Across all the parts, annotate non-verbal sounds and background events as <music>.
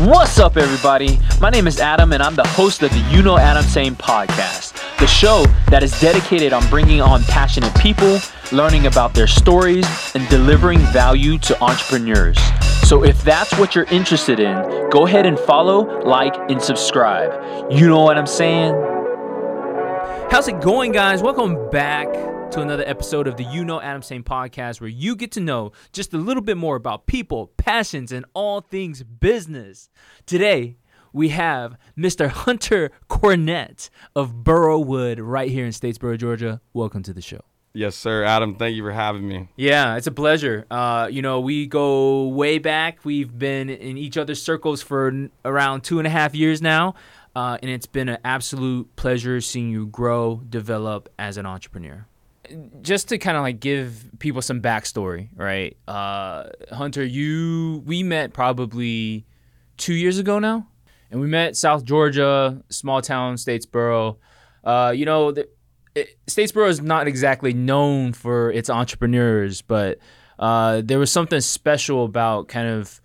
What's up, everybody? My name is Adam, and I'm the host of the You Know Adam Tsang podcast, the show that is dedicated on bringing on passionate people, learning about their stories, and delivering value to entrepreneurs. So, if that's what you're interested in, go ahead and follow, like, and subscribe. You know what I'm saying? How's it going, guys? Welcome back to another episode of the You Know Adam Tsang podcast, where you get to know just a little bit more about people, passions, and all things business. Today, we have Mr. Hunter Cornett of Borowood right here in Statesboro, Georgia. Welcome to the show. Yes, sir. Adam, thank you for having me. Yeah, it's a pleasure. Uh, you know, we go way back. We've been in each other's circles for n- around two and a half years now. Uh, and it's been an absolute pleasure seeing you grow, develop as an entrepreneur. Just to kind of like give people some backstory, right? Uh, Hunter, you we met probably two years ago now, and we met South Georgia, small town, Statesboro. Uh, you know, the, it, Statesboro is not exactly known for its entrepreneurs, but uh, there was something special about kind of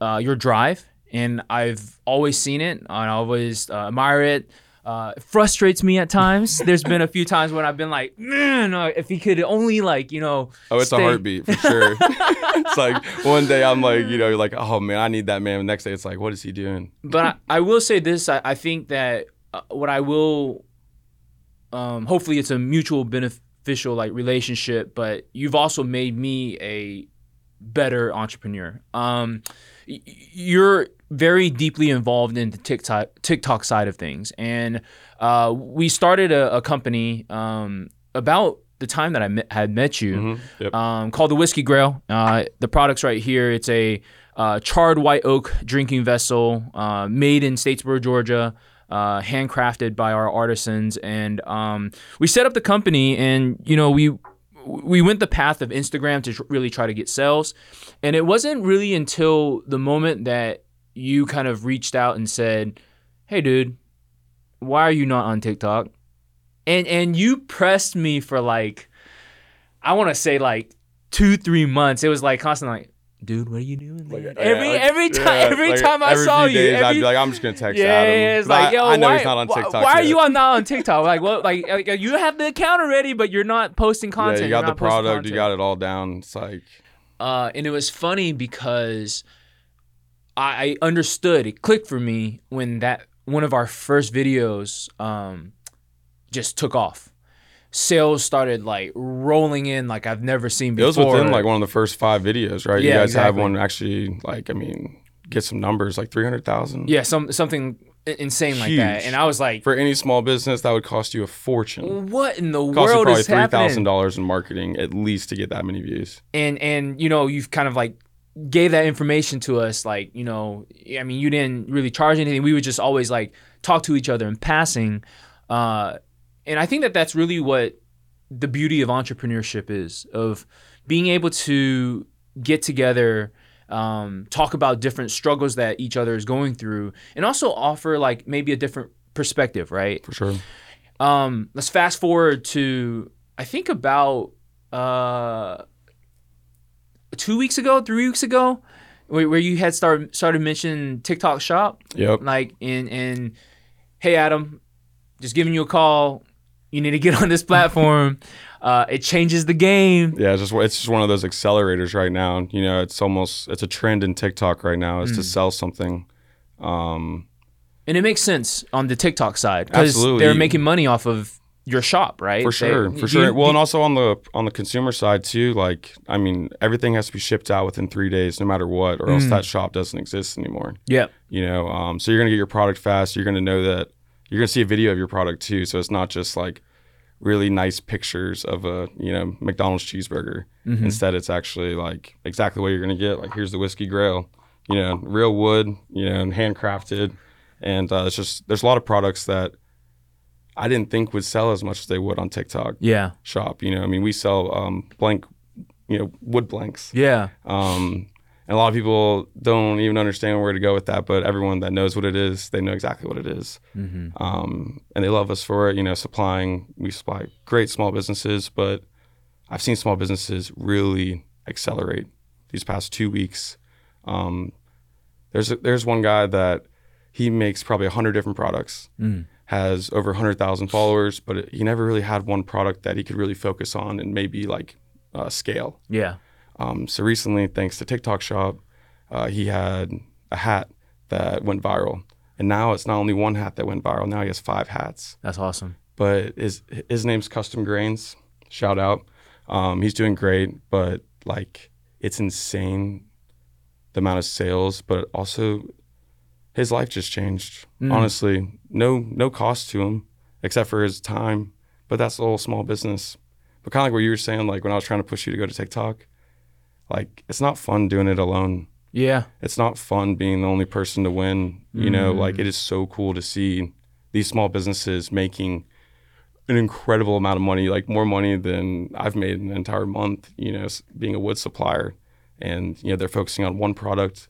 uh, your drive, and I've always seen it, and I always uh, admire it. Uh, it frustrates me at times. There's been a few times when I've been like, man, uh, if he could only like, you know, Oh, it's stay- a heartbeat for sure. <laughs> it's like one day I'm like, you know, you're like, oh man, I need that man. The next day it's like, what is he doing? but I, I will say this: I, I think that uh, what I will, um, hopefully, it's a mutual beneficial like relationship. But you've also made me a better entrepreneur. Um, y- you're very deeply involved in the TikTok TikTok side of things, and uh, we started a, a company um, about the time that I met, had met you Mhm. Yep. um, called the Whiskey Grail. Uh, the product's right here. It's a uh, charred white oak drinking vessel uh, made in Statesboro, Georgia, uh, handcrafted by our artisans. And um, we set up the company, and you know we we went the path of Instagram to tr- really try to get sales. And it wasn't really until the moment that you kind of reached out and said, "Hey, dude, why are you not on TikTok?" And and you pressed me for like, I want to say like two three months. It was like constantly like, "Dude, what are you doing?" man?" every Yeah, like- every time yeah, every like, time I every saw you, days, I'd be like, I'm just gonna text yeah, Adam. yeah, it's like, I, yo, I know why, he's not on TikTok. Why are you on not on TikTok? Like, what? Like, like, you have the account already, but you're not posting content. Yeah, you got the product. You got it all down. It's like, Uh, and it was funny because I, I understood. It clicked for me when that one of our first videos um, just took off. Sales started like rolling in like I've never seen before. it was within like one of the first five videos, right? Yeah, you guys have one actually, like, I mean, get some numbers, like three hundred thousand. yeah, some something insane like that. And I was like, For any small business, that would cost you a fortune. what in the Cost you world probably is three thousand happening? dollars in marketing at least to get that many views. and and you know you've kind of like gave that information to us like you know i mean you didn't really charge anything. We would just always like talk to each other in passing. Uh and i think that that's really what the beauty of entrepreneurship is of being able to get together um, talk about different struggles that each other is going through and also offer like maybe a different perspective right? For sure. um, let's fast forward to I think about uh, two weeks ago, three weeks ago, where, where you had started started mentioning TikTok Shop, Yep. like in in hey Adam, just giving you a call. You need to get <laughs> on this platform. uh, it changes the game. Yeah, it's just it's just one of those accelerators right now. You know, it's almost it's a trend in TikTok right now is Mm. to sell something. Um, And it makes sense on the TikTok side because they're making money off of your shop, right? for They- sure, for sure. you- well, and also on the on the consumer side too. Like, I mean, everything has to be shipped out within three days, no matter what, or Mm. else that shop doesn't exist anymore. yeah, You know, um, so you're gonna get your product fast. You're gonna know that you're gonna see a video of your product too. So it's not just like really nice pictures of a you know McDonald's cheeseburger. Mm-hmm. Instead, it's actually like exactly what you're gonna get. Like here's the whiskey grail, you know, real wood, you know, and handcrafted, and uh, it's just there's a lot of products that I didn't think would sell as much as they would on TikTok yeah, shop. You know, I mean, we sell um, blank, you know, wood blanks. yeah. Um, and a lot of people don't even understand where to go with that, but everyone that knows what it is, they know exactly what it is. Mm-hmm. Um, and they love us for it. You know, supplying, we supply great small businesses, but I've seen small businesses really accelerate these past two weeks. Um, There's there's one guy that he makes probably a hundred different products, Mm. Has over hundred thousand followers, but it, he never really had one product that he could really focus on and maybe like uh, scale. Yeah. Um, so recently, thanks to TikTok Shop, uh, he had a hat that went viral, and now it's not only one hat that went viral. Now he has five hats. That's awesome. But his his name's Custom Grains. Shout out. Um, he's doing great, but like it's insane the amount of sales, but also his life just changed. Mm. Honestly, no no cost to him except for his time. But that's a little small business. But kind of like what you were saying, like when I was trying to push you to go to TikTok, like it's not fun doing it alone. Yeah. It's not fun being the only person to win. You know, Mm. like it is so cool to see these small businesses making an incredible amount of money, like more money than I've made in an entire month, you know, being a wood supplier. And, you know, they're focusing on one product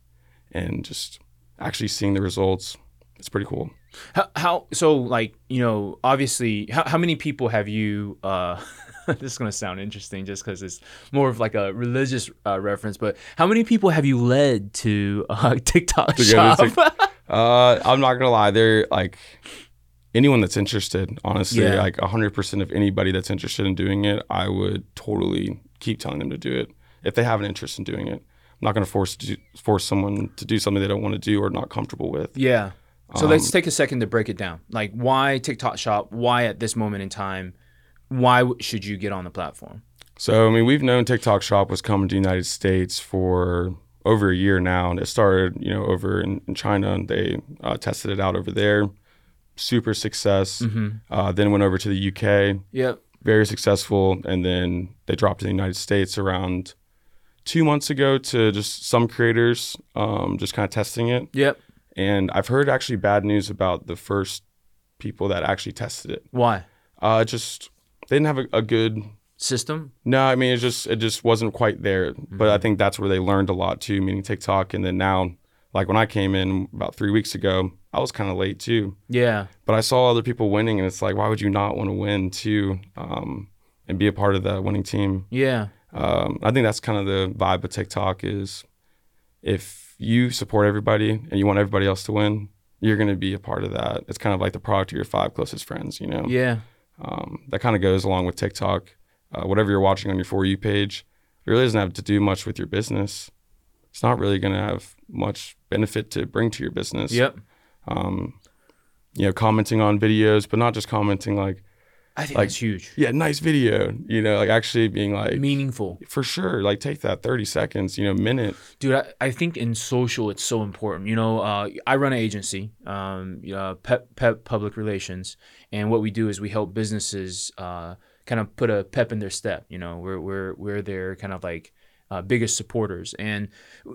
and just actually seeing the results. It's pretty cool. How, how so like you know obviously how, how many people have you uh <laughs> this is gonna sound interesting just because it's more of like a religious uh, reference but how many people have you led to uh, <laughs> tiktok To shop to Tik- <laughs> Uh, I'm not gonna lie. They're like anyone that's interested. Honestly, Yeah. like 100 percent of anybody that's interested in doing it, I would totally keep telling them to do it if they have an interest in doing it. I'm not force to do, force someone to do something they don't want to do or not comfortable with. yeah so Um, let's take a second to break it down like why tiktok shop why at this moment in time why should you get on the platform So I mean, we've known TikTok Shop was coming to the United States for over a year now, and it started, you know, over in, in China, and they uh, tested it out over there. Super success. mm-hmm. Uh, then went over to the UK. yep very successful and then they dropped in the united states around two months ago to just some creators um, just kind of testing it. Yep. And i've heard actually bad news about the first people that actually tested it. Why? Uh, just they didn't have a, a good system? No i mean it just it just wasn't quite there. But i think that's where they learned a lot too meaning tiktok. And then now like when i came in about three weeks ago i was kind of late too. Yeah. But I saw other people winning, and it's like, why would you not want to win too, um, and be a part of that winning team? yeah Um, I think that's kind of the vibe of TikTok is, if you support everybody and you want everybody else to win, you're going to be a part of that. It's kind of like the product of your five closest friends, you know. yeah Um, that kind of goes along with TikTok. Uh, whatever you're watching on your for you page, it really doesn't have to do much with your business. It's not really going to have much benefit to bring to your business yep um, you know, commenting on videos, but not just commenting like, i think Like- that's huge yeah, nice video, you know, like actually being like, meaningful for sure, like take that 30 seconds, you know, minute. Dude, I, I think in social it's so important. You know, uh, I run an agency, um, uh, Pep, Pep Public Relations, and what we do is we help businesses uh, kind of put a pep in their step. You know, we're we're we're their kind of like uh, biggest supporters, and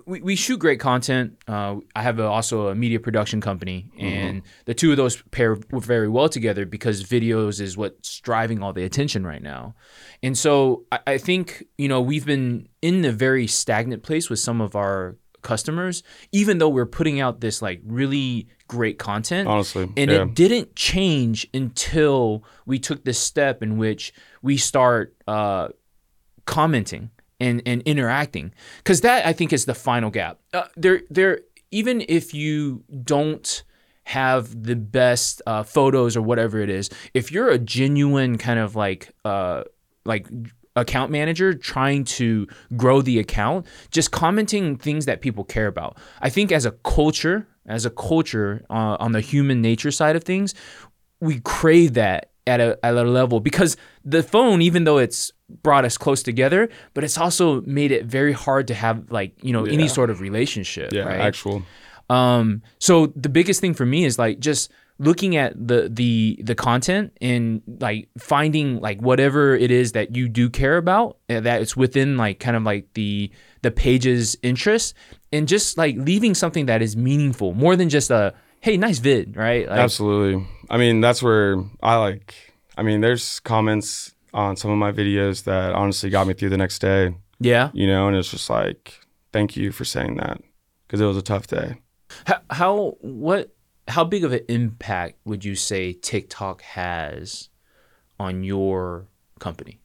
we, we shoot great content. Uh, I have a, also a media production company, and the two of those pair very well together because videos is what's driving all the attention right now. And so I, I think, you know, we've been in a very stagnant place with some of our customers, even though we're putting out this like really great content. Honestly, And yeah, it didn't change until we took this step in which we start uh, commenting and, and interacting. Because that, I think, is the final gap. Uh, there, there, even if you don't have the best uh, photos or whatever it is, if you're a genuine kind of like, uh, like, account manager trying to grow the account just commenting things that people care about i think as a culture as a culture uh, on the human nature side of things we crave that at a, at a level. Because the phone even though it's brought us close together but it's also made it very hard to have like you know any sort of relationship yeah, right? actual. um, so the biggest thing for me is like just looking at the the the content and like finding like whatever it is that you do care about that it's within like kind of like the the page's interest and just like leaving something that is meaningful more than just a hey nice vid right? Like, Absolutely. I mean, that's where I like, I mean, there's comments on some of my videos that honestly got me through the next day, yeah? You know, and it's just like, thank you for saying that because it was a tough day. how, how what how big of an impact would you say TikTok has on your company?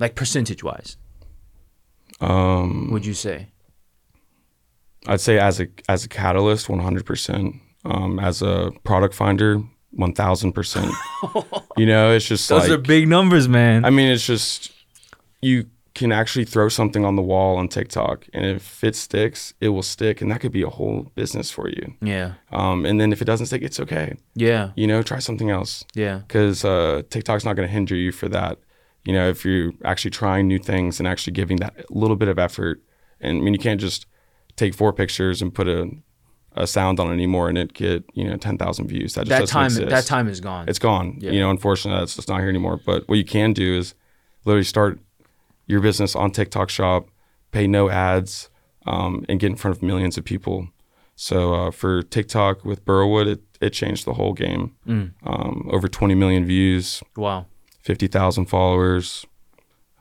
Like percentage wise Um, would you say I'd say as a as a catalyst, one hundred percent. Um, as a product finder, one thousand percent. <laughs> You know, it's just Those like are big numbers, man. I mean, it's just you can actually throw something on the wall on TikTok, and if it sticks, it will stick, and that could be a whole business for you. yeah. Um, and then if it doesn't stick, it's okay. Yeah. You know, try something else Yeah. because uh, TikTok's not going to hinder you for that. You know, if you're actually trying new things and actually giving that little bit of effort, and I mean, you can't just take four pictures and put a a sound on it anymore and it get you know ten thousand views. That just That time exist. that time is gone. it's gone. Yeah. You know, unfortunately, that's just not here anymore. But what you can do is literally start your business on TikTok Shop, pay no ads, um, and get in front of millions of people. So uh, for TikTok with Borowood, it, it changed the whole game. Mm. Um, over 20 million views, wow. 50,000 followers.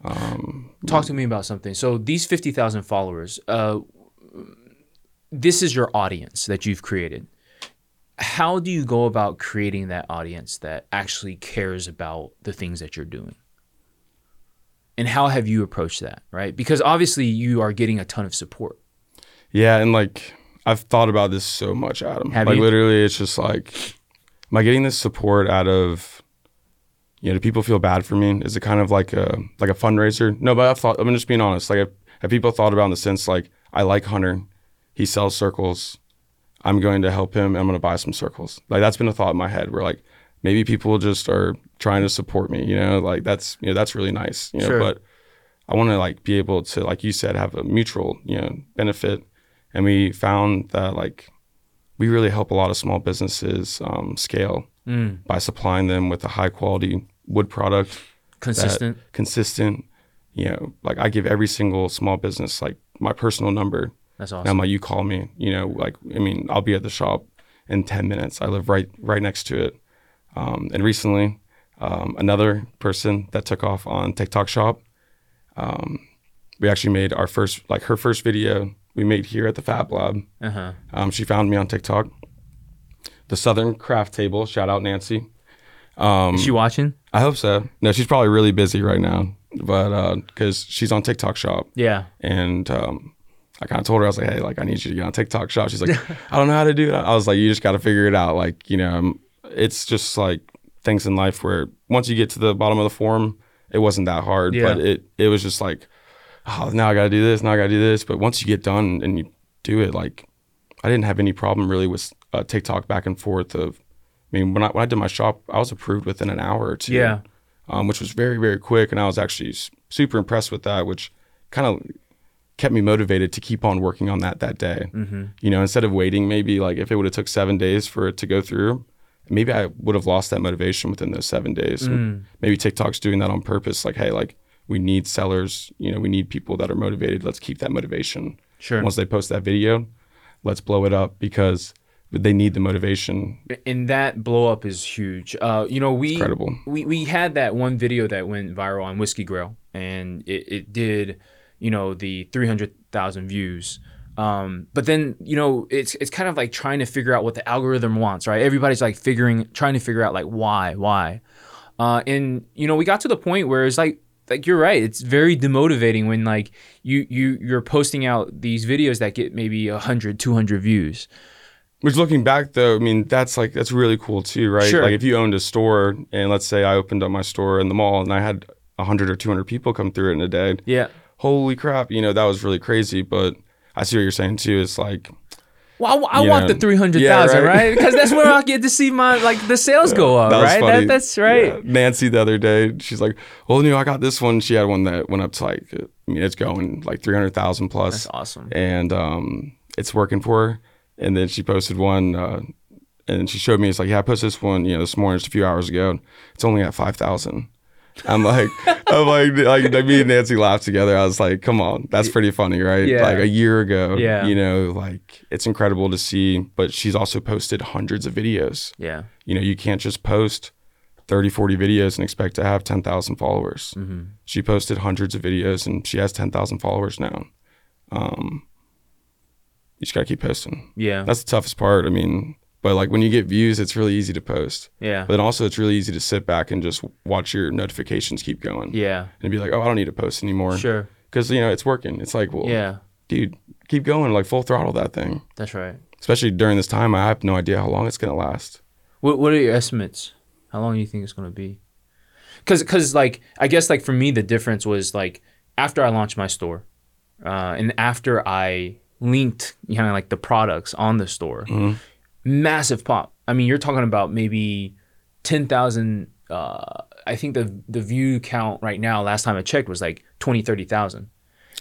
Um, Talk to me about something. So these 50,000 followers, uh, this is your audience that you've created. How do you go about creating that audience that actually cares about the things that you're doing? And how have you approached that, right? Because obviously you are getting a ton of support. yeah, and like I've thought about this so much, Adam. Have like you? literally, it's just like, am I getting this support out of, you know, do people feel bad for me? Is it kind of like a like a fundraiser? No, but I've thought. I'm just being honest. Like, have, have people thought about in the sense like I like Hunter, he sells circles. I'm going to help him. I'm going to buy some circles. Like that's been a thought in my head where like maybe people just are trying to support me. You know, like that's you know that's really nice. You know, Sure. but I want to like be able to like you said have a mutual you know benefit. And we found that like we really help a lot of small businesses um, scale Mm. by supplying them with a high quality wood product Consistent. consistent. You know, like I give every single small business like my personal number. That's awesome. like, you call me. You know, like I mean, I'll be at the shop in ten minutes. I live right right next to it. Um, and recently, um, another person that took off on TikTok Shop, um, we actually made our first like her first video we made here at the Fab Lab. Uh huh. Um, she found me on TikTok. The Southern Craft Table. Shout out Nancy. Um, Is she watching? I hope so. No, she's probably really busy right now, but because she's on TikTok Shop, Yeah. and um, I kind of told her I was like, hey, like I need you to get on TikTok Shop. She's like, <laughs> I don't know how to do it. I was like, you just got to figure it out. Like you know, um, it's just like things in life where once you get to the bottom of the form, it wasn't that hard, Yeah. but it it was just like, oh, now I got to do this, now I got to do this. But once you get done and you do it, like I didn't have any problem really with uh, TikTok back and forth of. I mean, when I, when I did my shop, I was approved within an hour or two Yeah. Um, which was very very quick, and I was actually super impressed with that, which kind of kept me motivated to keep on working on that that day. Mm-hmm. You know, instead of waiting, maybe like if it would have took seven days for it to go through, maybe I would have lost that motivation within those seven days. Mm. maybe TikTok's doing that on purpose, like, hey, like we need sellers. You know, we need people that are motivated. Let's keep that motivation. Sure. Once they post that video, let's blow it up because they need the motivation. and that blow up is huge. Uh, you know, we Incredible. we we had that one video that went viral on Whiskey Grail, and it, it did, you know, the three hundred thousand views. Um, but then you know, it's it's kind of like trying to figure out what the algorithm wants, right? Everybody's like figuring, trying to figure out like why, why, uh, and you know, we got to the point where it's like. Like you're right, it's very demotivating when like you you you're posting out these videos that get maybe 100, 200 views. Which looking back though, I mean that's like that's really cool too, right? Sure. Like if you owned a store and let's say I opened up my store in the mall and I had hundred or two hundred people come through it in a day, Yeah, holy crap, you know that was really crazy. But I see what you're saying too. It's like Well, I, I want know, the three hundred thousand, yeah, right. right? Because that's where I'll get to see my like the sales go up, that right? That, that's right. Yeah. Nancy the other day, she's like, "Well, you know, I got this one." She had one that went up to like, I mean, it's going like three hundred thousand plus. That's awesome. and um, it's working for her. And then she posted one, uh, and she showed me. It's like, yeah, I posted this one, you know, this morning, just a few hours ago. It's only at five thousand. I'm like, <laughs> I'm like, like, like, me and Nancy laughed together. I was like, come on, that's pretty funny, right? Yeah. Like a year ago, Yeah. you know, like it's incredible to see. But she's also posted hundreds of videos. Yeah, You know, you can't just post 30, 40 videos and expect to have 10,000 followers. Mm-hmm. She posted hundreds of videos and she has 10,000 followers now. Um, you just got to keep posting. yeah, That's the toughest part. I mean, but like when you get views, it's really easy to post. yeah, But then also, it's really easy to sit back and just watch your notifications keep going yeah. and be like, oh, I don't need to post anymore. Sure. Because, you know, it's working. It's like, well, Yeah, dude, keep going, like full throttle that thing. That's right. Especially during this time, I have no idea how long it's gonna last. What What are your estimates? How long do you think it's gonna be? Cause, cause, like, I guess, like for me, the difference was like after I launched my store, uh, and after I linked, you know, like the products on the store, massive pop. I mean, you're talking about maybe ten thousand. Uh, I think the the view count right now, last time I checked, was like 20, 30,000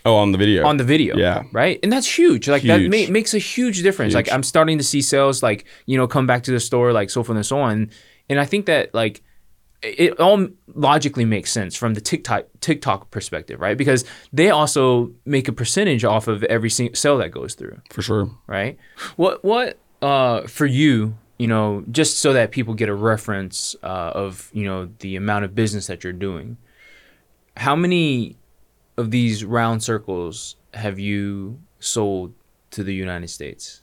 Oh, on the video. on the video. Yeah. Right. And that's huge. Like that ma- makes a huge difference. Like I'm starting to see sales like, you know, come back to the store, like so forth and so on. And I think that like it all logically makes sense from the TikTok TikTok perspective, right? Because they also make a percentage off of every sale that goes through, for sure. right? What what uh for you, you know, just so that people get a reference uh, of you know the amount of business that you're doing. How many of these round circles have you sold to the United States?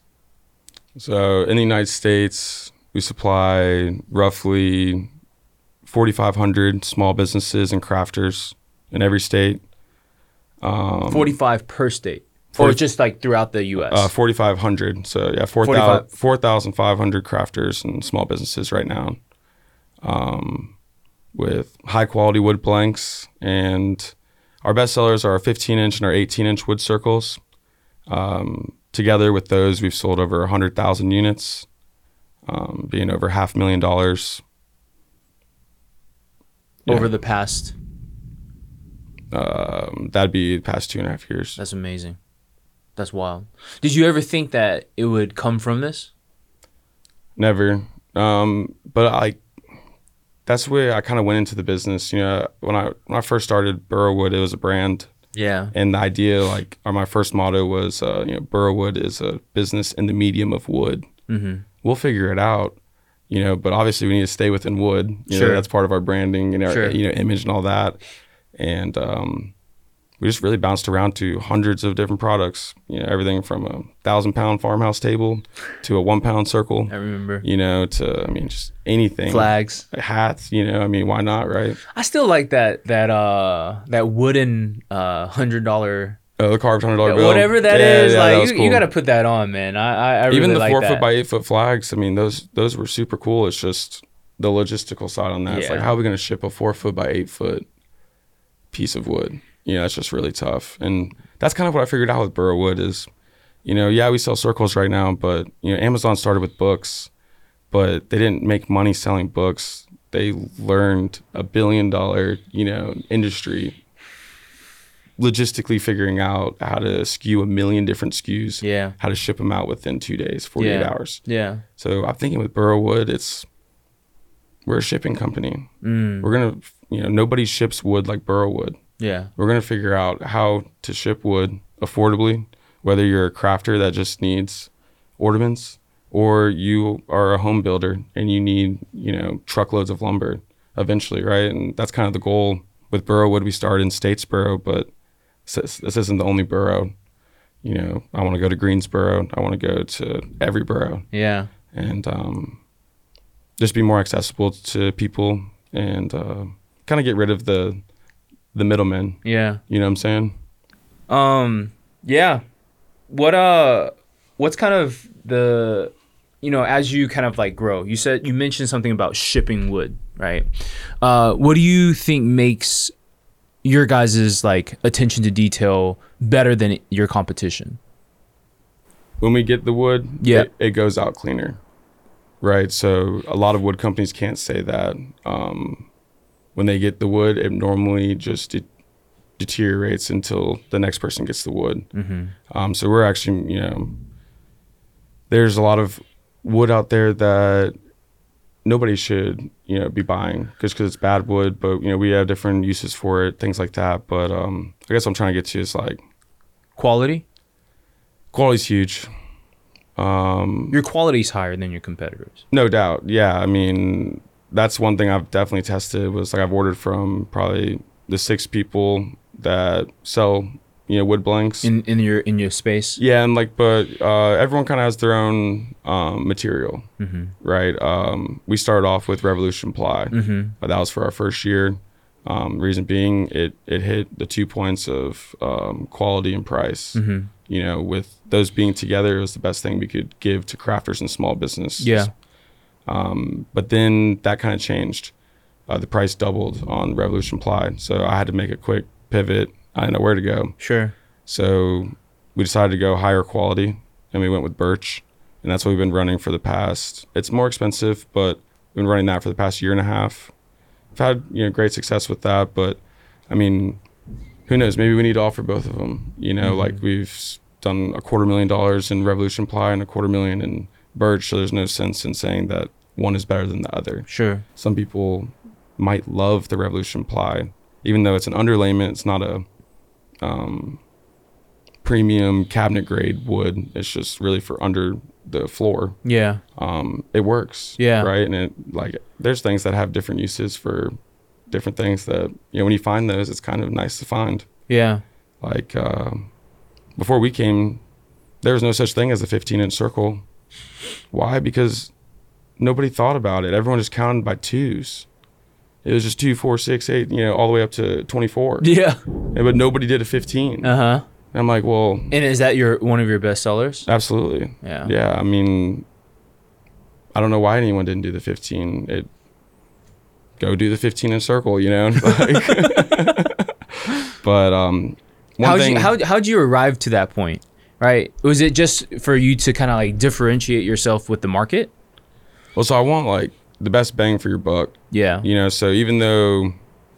So in the United States, we supply roughly 4,500 small businesses and crafters in every state. Um, 45 per state. or just like throughout the US? Uh, 4,500. So yeah, 4,000 4,500 crafters and small businesses right now, um, with high quality wood planks. And our best sellers are our 15 inch and our 18 inch wood circles. Um, together with those, we've sold over 100,000 units, um, being over half a million dollars. Over the past. Um, that'd be the past two and a half years. That's amazing. That's wild. Did you ever think that it would come from this? Never. Um, but I, that's where I kind of went into the business. You know, when I when I first started Borowood, it was a brand, Yeah. and the idea, like, or my first motto was, uh, you know, Borowood is a business in the medium of wood. Mm-hmm. We'll figure it out, you know. But obviously, we need to stay within wood. You Sure. know, that's part of our branding and our Sure. you know image and all that. And um, we just really bounced around to hundreds of different products. You know, everything from a thousand pound farmhouse table to a one pound circle I remember. you know, to I mean, just anything. Flags. hats. You know, I mean, why not, right? I still like that that uh that wooden uh hundred dollar Oh, the carved hundred dollar bill, whatever that Yeah, is. yeah, like that you, cool. you got to put that on, man. I I, I really even the like four that. foot by eight foot flags. I mean, those those were super cool. It's just the logistical side on that. It's like how are we going to ship a four foot by eight foot piece of wood? You know, it's just really tough. And that's kind of what I figured out with Borowood is, you know, yeah, we sell circles right now, but you know, Amazon started with books, but they didn't make money selling books. They learned a billion dollar, you know, industry logistically figuring out how to SKU a million different SKUs. Yeah. how to ship them out within two days, 48 Yeah. hours. Yeah. So I'm thinking with Borowood, it's we're a shipping company. Mm. We're gonna, you know, nobody ships wood like Borowood. Yeah. We're gonna figure out how to ship wood affordably, whether you're a crafter that just needs ornaments, or you are a home builder and you need, you know, truckloads of lumber eventually, right? And that's kind of the goal with Borowood. We started in Statesboro, but this this isn't the only borough. You know, I want to go to Greensboro. I want to go to every borough Yeah. and um, just be more accessible to people and uh, kind of get rid of the the middlemen. Yeah. You know what I'm saying? Um. Yeah. What uh? What's kind of the, you know, as you kind of like grow, you said you mentioned something about shipping wood, right? Uh, what do you think makes your guys' like attention to detail better than your competition? When we get the wood, Yeah. it, it goes out cleaner, right? So a lot of wood companies can't say that. Um, when they get the wood, it normally just de- deteriorates until the next person gets the wood. Mm-hmm. Um, so we're actually, you know, there's a lot of wood out there that nobody should, you know, be buying just because it's bad wood. But you know, we have different uses for it, things like that. But um, I guess what I'm trying to get to is like Quality. quality's huge. Um, Your quality's higher than your competitors. no doubt, yeah. I mean, that's one thing I've definitely tested. Was like I've ordered from probably the six people that sell, you know, wood blanks. In in your in your space. Yeah, and like, but uh, everyone kind of has their own um, material, Mm-hmm. right? Um, we started off with Revolution Ply, Mm-hmm. but that was for our first year. Um, reason being, it it hit the two points of um, quality and price. Mm-hmm. you know, with those being together, it was the best thing we could give to crafters and small business. Yeah. Um, but then that kind of changed. Uh, the price doubled on Revolution Ply, so I had to make a quick pivot. I didn't know where to go, Sure. so we decided to go higher quality, and we went with Birch, and that's what we've been running for the past. It's more expensive, but we've been running that for the past year and a half. I've had you know great success with that, but I mean, who knows? Maybe we need to offer both of them. You know, mm-hmm. like we've done a quarter million dollars in Revolution Ply and a quarter million in Birch, so there's no sense in saying that one is better than the other. Sure. Some people might love the Revolution Ply, even though it's an underlayment. It's not a um, premium cabinet grade wood. It's just really for under the floor. Yeah. Um, it works. Yeah. Right. And it like there's things that have different uses for different things that you know when you find those, it's kind of nice to find. Yeah. Like uh, before we came, there was no such thing as a 15 inch circle. Why? Because nobody thought about it. Everyone just counted by twos. It was just two, four, six, eight, you know, all the way up to 24. Yeah. Yeah, But nobody did a 15. Uh huh. I'm like, well, And is that your one of your best sellers? absolutely. Yeah. Yeah. I mean, I don't know why anyone didn't do the 15. It go do the 15 in circle, you know. <laughs> Like- <laughs> but um, one How'd thing. you how how'd you arrive to that point? Right? Was it just for you to kind of like differentiate yourself with the market? well, so I want like the best bang for your buck. Yeah. You know, so even though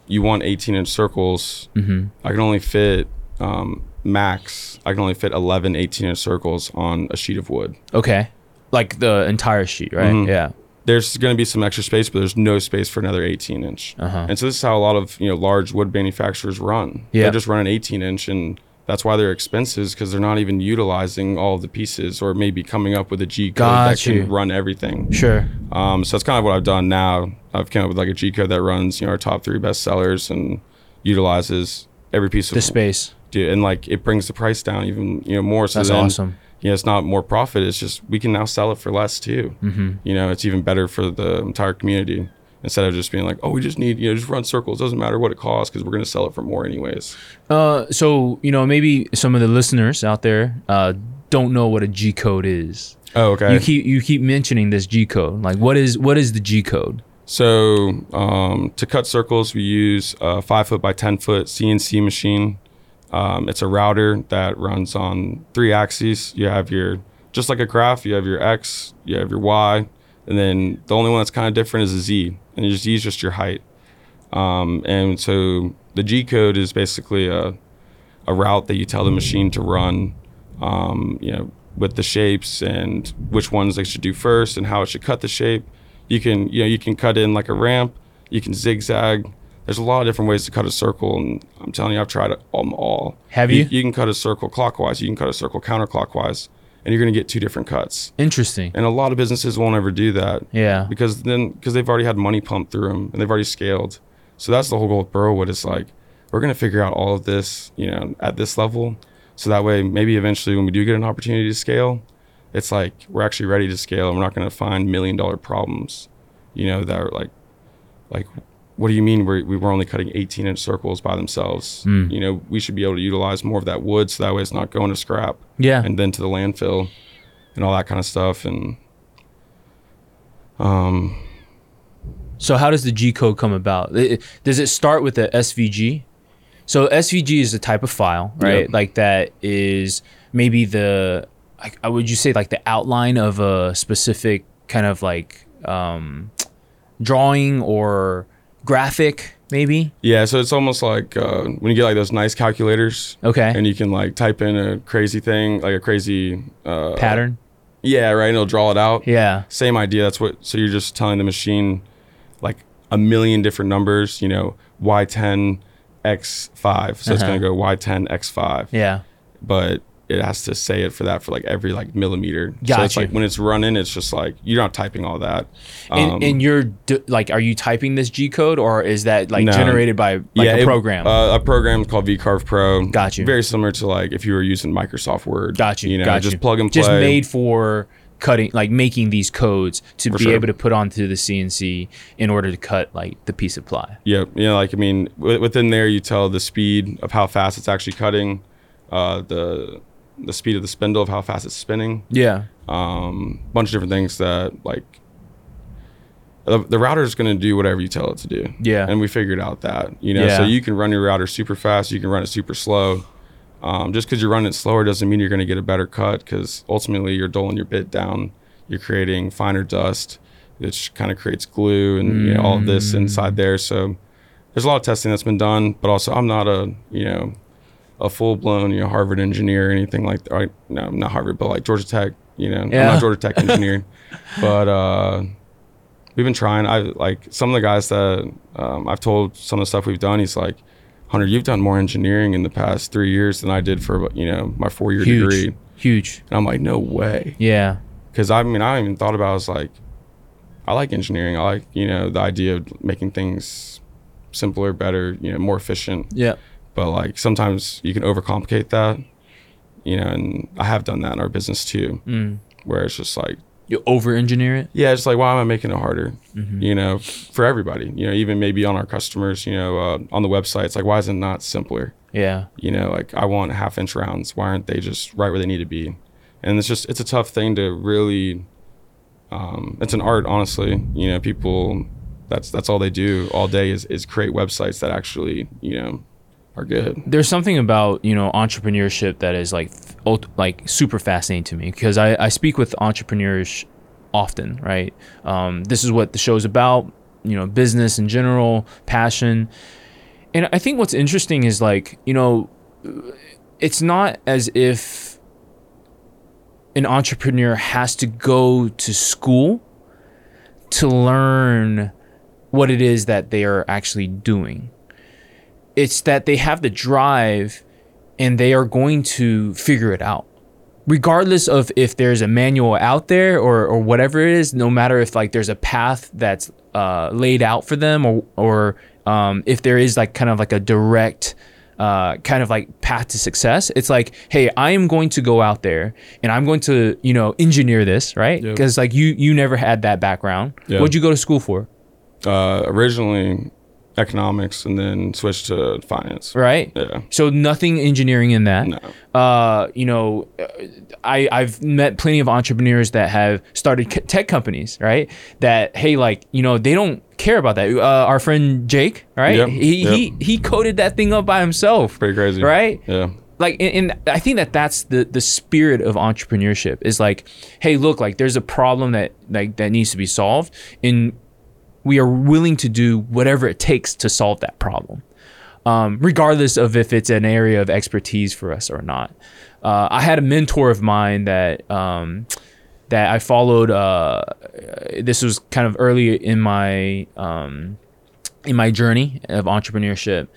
you want 18 inch circles, Mm-hmm. I can only fit um, max. I can only fit 11 18 inch circles on a sheet of wood. Okay. Like the entire sheet, right? Mhm. Yeah. There's going to be some extra space, but there's no space for another 18 inch. Uh-huh. And so this is how a lot of you know large wood manufacturers run. Yeah. They're just running 18 inch, and that's why they're expensive because they're not even utilizing all of the pieces, or maybe coming up with a G code Got that you. can run everything. Sure. Um, so that's kind of what I've done now. I've come up with like a G code that runs you know our top three best sellers and utilizes every piece of The space. Dude, and like it brings the price down even you know more. So That's then, awesome. You know, it's not more profit. It's just we can now sell it for less too. Mm-hmm. You know, it's even better for the entire community instead of just being like, oh, we just need you know just run circles. Doesn't matter what it costs because we're gonna sell it for more anyways. Uh, so you know maybe some of the listeners out there uh don't know what a G code is. Oh, okay. You keep you keep mentioning this G code. Like what is what is the G code? So um, to cut circles, we use a five foot by ten foot CNC machine. Um, it's a router that runs on three axes. You have your just like a graph. You have your X, you have your Y, and then the only one that's kind of different is a Z, and you just use just your height. Um, and so the G code is basically a a route that you tell the machine to run. Um, you know, with the shapes and which ones they should do first and how it should cut the shape. You can you know you can cut in like a ramp. You can zigzag. There's a lot of different ways to cut a circle, and I'm telling you, I've tried them all. Have you? You can cut a circle clockwise. You can cut a circle counterclockwise, and you're gonna get two different cuts. Interesting. And a lot of businesses won't ever do that Yeah. because then because they've already had money pumped through them and they've already scaled. So that's the whole goal with Borowood It's like we're gonna figure out all of this, you know, at this level, so that way maybe eventually when we do get an opportunity to scale, it's like we're actually ready to scale and we're not gonna find million dollar problems, you know, that are like like what do you mean we're, we were only cutting 18 inch circles by themselves? Mm. You know, we should be able to utilize more of that wood so that way it's not going to scrap Yeah. and then to the landfill and all that kind of stuff and um So how does the G code come about? It- does it start with the SVG? So SVG is a type of file, right? Yep. Like that is maybe the like uh, would you say like the outline of a specific kind of like um, drawing or graphic, maybe? Yeah, so it's almost like uh, when you get like those nice calculators, Okay. and you can like type in a crazy thing, like a crazy uh, Pattern. Yeah, right. And it'll draw it out. Yeah. Same idea. That's what. So you're just telling the machine like a million different numbers. You know, y10 x5. So it's Uh-huh. gonna go y10 x5. Yeah. But it has to say it for that for like every like millimeter. so it's like when it's running, it's just like you're not typing all that. And, Um, and you're d- like, are you typing this G code or is that like No. generated by like a it- program? uh, a program called VCarve Pro. Got you. Very similar to like if you were using Microsoft Word. Got you. You know, got just you. plug and play. Just made for cutting, like making these codes to For be sure. able to put onto the CNC in order to cut like the piece of ply. Yeah, You know, like I mean, w- within there, you tell the speed of how fast it's actually cutting, uh, the the speed of the spindle of how fast it's spinning. Yeah. Um, bunch of different things that like the, the router is going to do whatever you tell it to do. Yeah. And we figured out that, you know, so you can run your router super fast, you can run it super slow. Um, just because you're running it slower doesn't mean you're going to get a better cut because ultimately you're doling your bit down. You're creating finer dust, which kind of creates glue and you know, all of this Mm. inside there. So there's a lot of testing that's been done, but also I'm not a, you know, a full blown, you know, Harvard engineer or anything like that. Or, no, not Harvard, but like Georgia Tech, you know, I'm not Georgia Tech engineer, <laughs> but, uh, we've been trying. I like some of the guys that um, I've told some of the stuff we've done. He's like, Hunter, you've done more engineering in the past three years than I did for you know my four year Huge. degree. Huge. And I'm like, no way, Yeah. because I mean I even thought about. it, I was like, I like engineering. I like you know the idea of making things simpler, better, you know, more efficient. Yeah. But like sometimes you can overcomplicate that, you know, and I have done that in our business too, Mm. where it's just like. You over engineer it. yeah, it's like why am I making it harder? Mhm. You know, for everybody. You know, even maybe on our customers. You know, uh, on the website, it's like why is it not simpler? Yeah. You know, like I want half inch rounds. Why aren't they just right where they need to be? And it's just it's a tough thing to really. Um, it's an art, honestly. You know, people. That's that's all they do all day is is create websites that actually you know are good. there's something about you know entrepreneurship that is like like super fascinating to me because I, I speak with entrepreneurs often right? Um, this is what the show's about you know business in general passion. And i think what's interesting is like you know it's not as if an entrepreneur has to go to school to learn what it is that they are actually doing it's that they have the drive and they are going to figure it out regardless of if there's a manual out there or, or whatever it is no matter if like there's a path that's uh, laid out for them or, or um, if there is like kind of like a direct uh, kind of like path to success it's like hey i am going to go out there and i'm going to you know engineer this right Yep. because like you you never had that background Yeah. what'd you go to school for Uh, originally economics and then switched to finance. right Yeah. so nothing engineering in that No. uh, you know, uh, I I've met plenty of entrepreneurs that have started tech companies, right? That hey, like you know, they don't care about that. Uh, our friend Jake, right? Yep, He yep. he he coded that thing up by himself, Pretty crazy. right? Yeah. Like, and, and I think that that's the the spirit of entrepreneurship is like, hey, look, like there's a problem that like that needs to be solved, and we are willing to do whatever it takes to solve that problem um, regardless of if it's an area of expertise for us or not. Uh, I had a mentor of mine that um, that I followed. Uh, this was kind of early in my um, in my journey of entrepreneurship,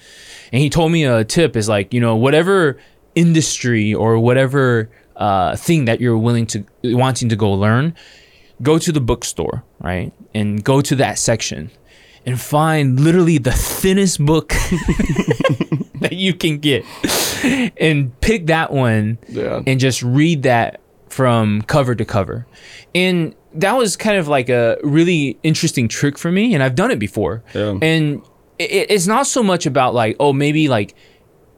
and he told me a tip is like you know whatever industry or whatever uh, thing that you're willing to wanting to go learn, go to the bookstore right and go to that section and find literally the thinnest book <laughs> that you can get and pick that one Yeah. and just read that from cover to cover. And that was kind of like a really interesting trick for me and I've done it before. Yeah. And it, it's not so much about like oh maybe like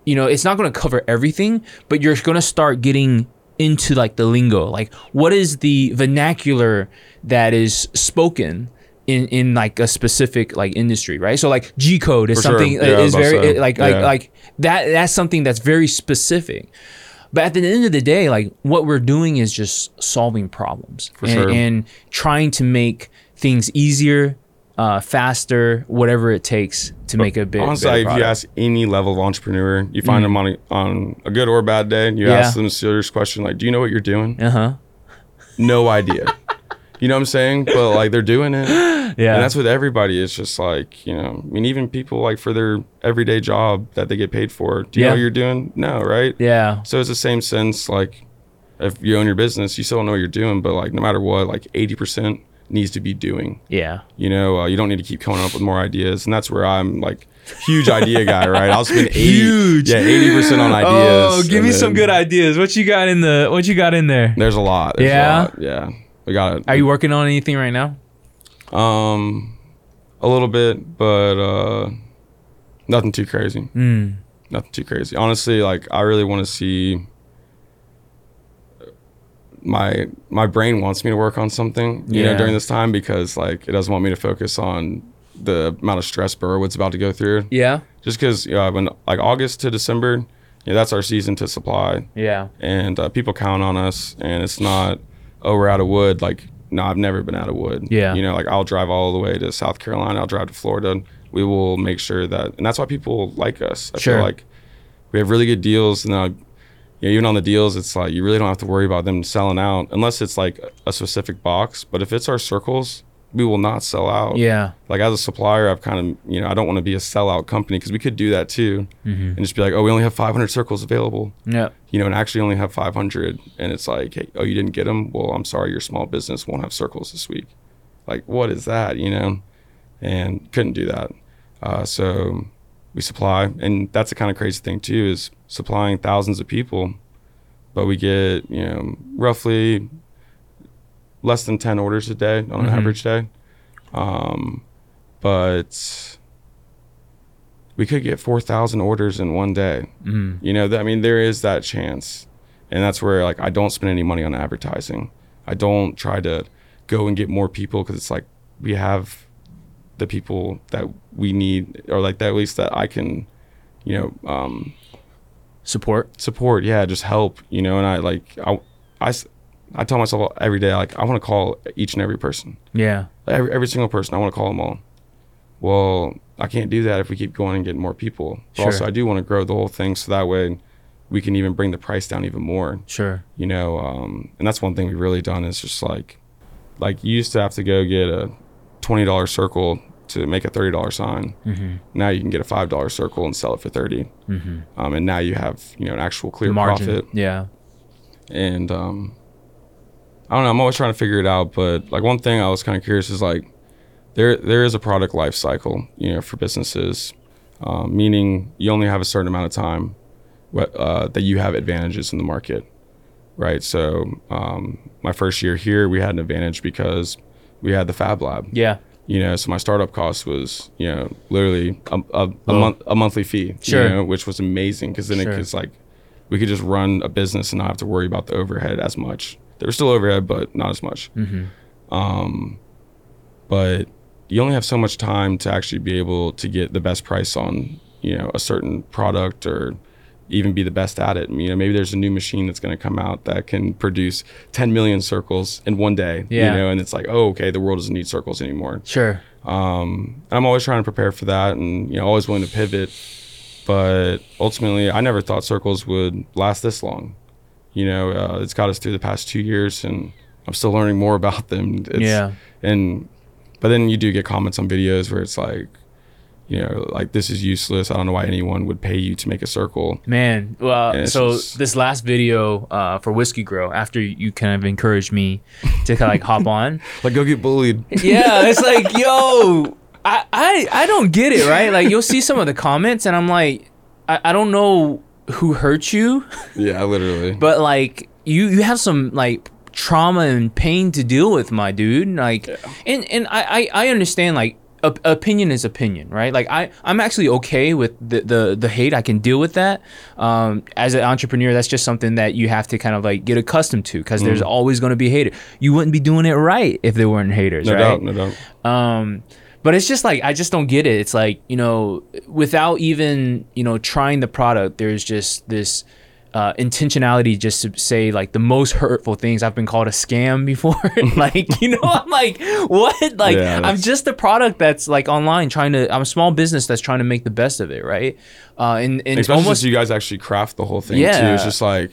you know, it's not going to cover everything, but you're going to start getting into like the lingo. Like what is the vernacular that is spoken in in like a specific like industry, right? So like G code is For sure. something uh, Yeah, is very say. Uh, like like Yeah. like that that's something that's very specific. But at the end of the day, like what we're doing is just solving problems and, sure. and trying to make things easier, uh, faster, whatever it takes to make a big. Honestly, if you ask any level of entrepreneur, you find them on a, on a good or a bad day, and you Yeah. ask them a serious question like, "Do you know what you're doing?" Uh huh. No idea. <laughs> you know what I'm saying? But like they're doing it, Yeah. and that's with everybody. It's just like you know, I mean, even people like for their everyday job that they get paid for. Do you Yeah. know what you're doing? No, right? yeah. So it's the same sense. Like if you own your business, you still don't know what you're doing, but like no matter what, like 80% needs to be doing. Yeah. You know, uh, you don't need to keep coming up with more ideas, and that's where I'm like huge idea guy, right? I'll spend 80, Huge. yeah, 80% on ideas. Oh, give me some good ideas. What you got in the? What you got in there? There's a lot. There's Yeah? a lot. yeah. We got Are you working on anything right now? Um, a little bit, but uh, nothing too crazy. Mm. Nothing too crazy. Honestly, like I really want to see my my brain wants me to work on something, you Yeah. know, during this time because like it doesn't want me to focus on the amount of stress Borowood's about to go through. Yeah. Just because you know, when like August to December, you know, that's our season to supply, Yeah. and uh, people count on us, and it's not oh we're out of wood. Like no, I've never been out of wood. Yeah. you know, like I'll drive all the way to South Carolina. I'll drive to Florida. We will make sure that, and that's why people like us. I Sure. feel like we have really good deals, and uh, you know, even on the deals, it's like you really don't have to worry about them selling out unless it's like a specific box. But if it's our circles, we will not sell out. Yeah. Like as a supplier, I've kind of you know I don't want to be a sellout company because we could do that too, Mm-hmm. and just be like, oh, we only have 500 circles available, Yeah. you know, and actually only have 500, and it's like, hey, oh, you didn't get them? Well, I'm sorry, your small business won't have circles this week. Like, what is that, you know? And couldn't do that. Uh, so we supply, and that's the kind of crazy thing too is supplying thousands of people, but we get you know roughly less than 10 orders a day on an Mhm. average day. Um, but we could get 4,000 orders in one day. Mm. You know, th- I mean, there is that chance. And that's where, like, I don't spend any money on advertising. I don't try to go and get more people because it's like we have the people that we need, or like that at least that I can, you know, um, Support. support. Yeah, just help. You know, and I like I, I tell myself every day like I want to call each and every person, Yeah. every every single person. I want to call them all. Well, I can't do that if we keep going and getting more people. But also, I do want to grow the whole thing so that way we can even bring the price down even more. Sure. You know, um, and that's one thing we've really done is just like, like you used to have to go get a twenty dollar circle to make a thirty dollar sign. Mm-hmm. Now you can get a five dollar circle and sell it for thirty. Mm-hmm. Um, and now you have you know an actual clear Margin. profit. Yeah. And um, I don't know. I'm always trying to figure it out. But like one thing I was kind of curious is like there there is a product life cycle, you know, for businesses, um, meaning you only have a certain amount of time uh, that you have advantages in the market, right? So um, my first year here, we had an advantage because we had the Fab Lab. Yeah. You know, so my startup cost was, you know, literally a, a, a month a monthly fee, Sure. you know, which was amazing because then Sure. it was like we could just run a business and not have to worry about the overhead as much. There was still overhead, but not as much. Mm-hmm. Um, but you only have so much time to actually be able to get the best price on, you know, a certain product or even be the best at it. You know, maybe there's a new machine that's going to come out that can produce 10 million circles in one day. Yeah. You know, and it's like, oh, okay, the world doesn't need circles anymore. Sure. Um, I'm always trying to prepare for that, and you know, always willing to pivot. But ultimately, I never thought circles would last this long. You know, uh, it's got us through the past two years, and I'm still learning more <laughs> about them. It's, yeah. And but then you do get comments on videos where it's like, you know, like this is useless. I don't know why anyone would pay you to make a circle. Man, well, so just- this last video uh, for Whiskey Grail, after you kind of encouraged me to kind of like hop <laughs> on, Like, go get bullied. yeah, it's like, <laughs> yo, I, I, I don't get it, right? Like, you'll see some of the comments, and I'm like, I, I don't know who hurt you, <laughs> yeah, literally. but like, you, you have some like trauma and pain to deal with, my dude. Like, and and I, I, I understand like. Op- Opinion is opinion, right? Like I, I'm actually okay with the, the the hate. I can deal with that. Um, as an entrepreneur, that's just something that you have to kind of like get accustomed to, because there's always going to be haters. You wouldn't be doing it right if there weren't haters, no right? doubt, no doubt. Um, but it's just like I just don't get it. It's like you know, without even you know trying the product, there's just this uh, intentionality just to say like the most hurtful things. I've been called a scam <laughs> before. <laughs> like you know, I'm like what? Like Yeah, I'm just a product that's like online trying to. I'm a small business that's trying to make the best of it, right? Uh, and and Especially almost you guys actually craft the whole thing too. Yeah. It's just like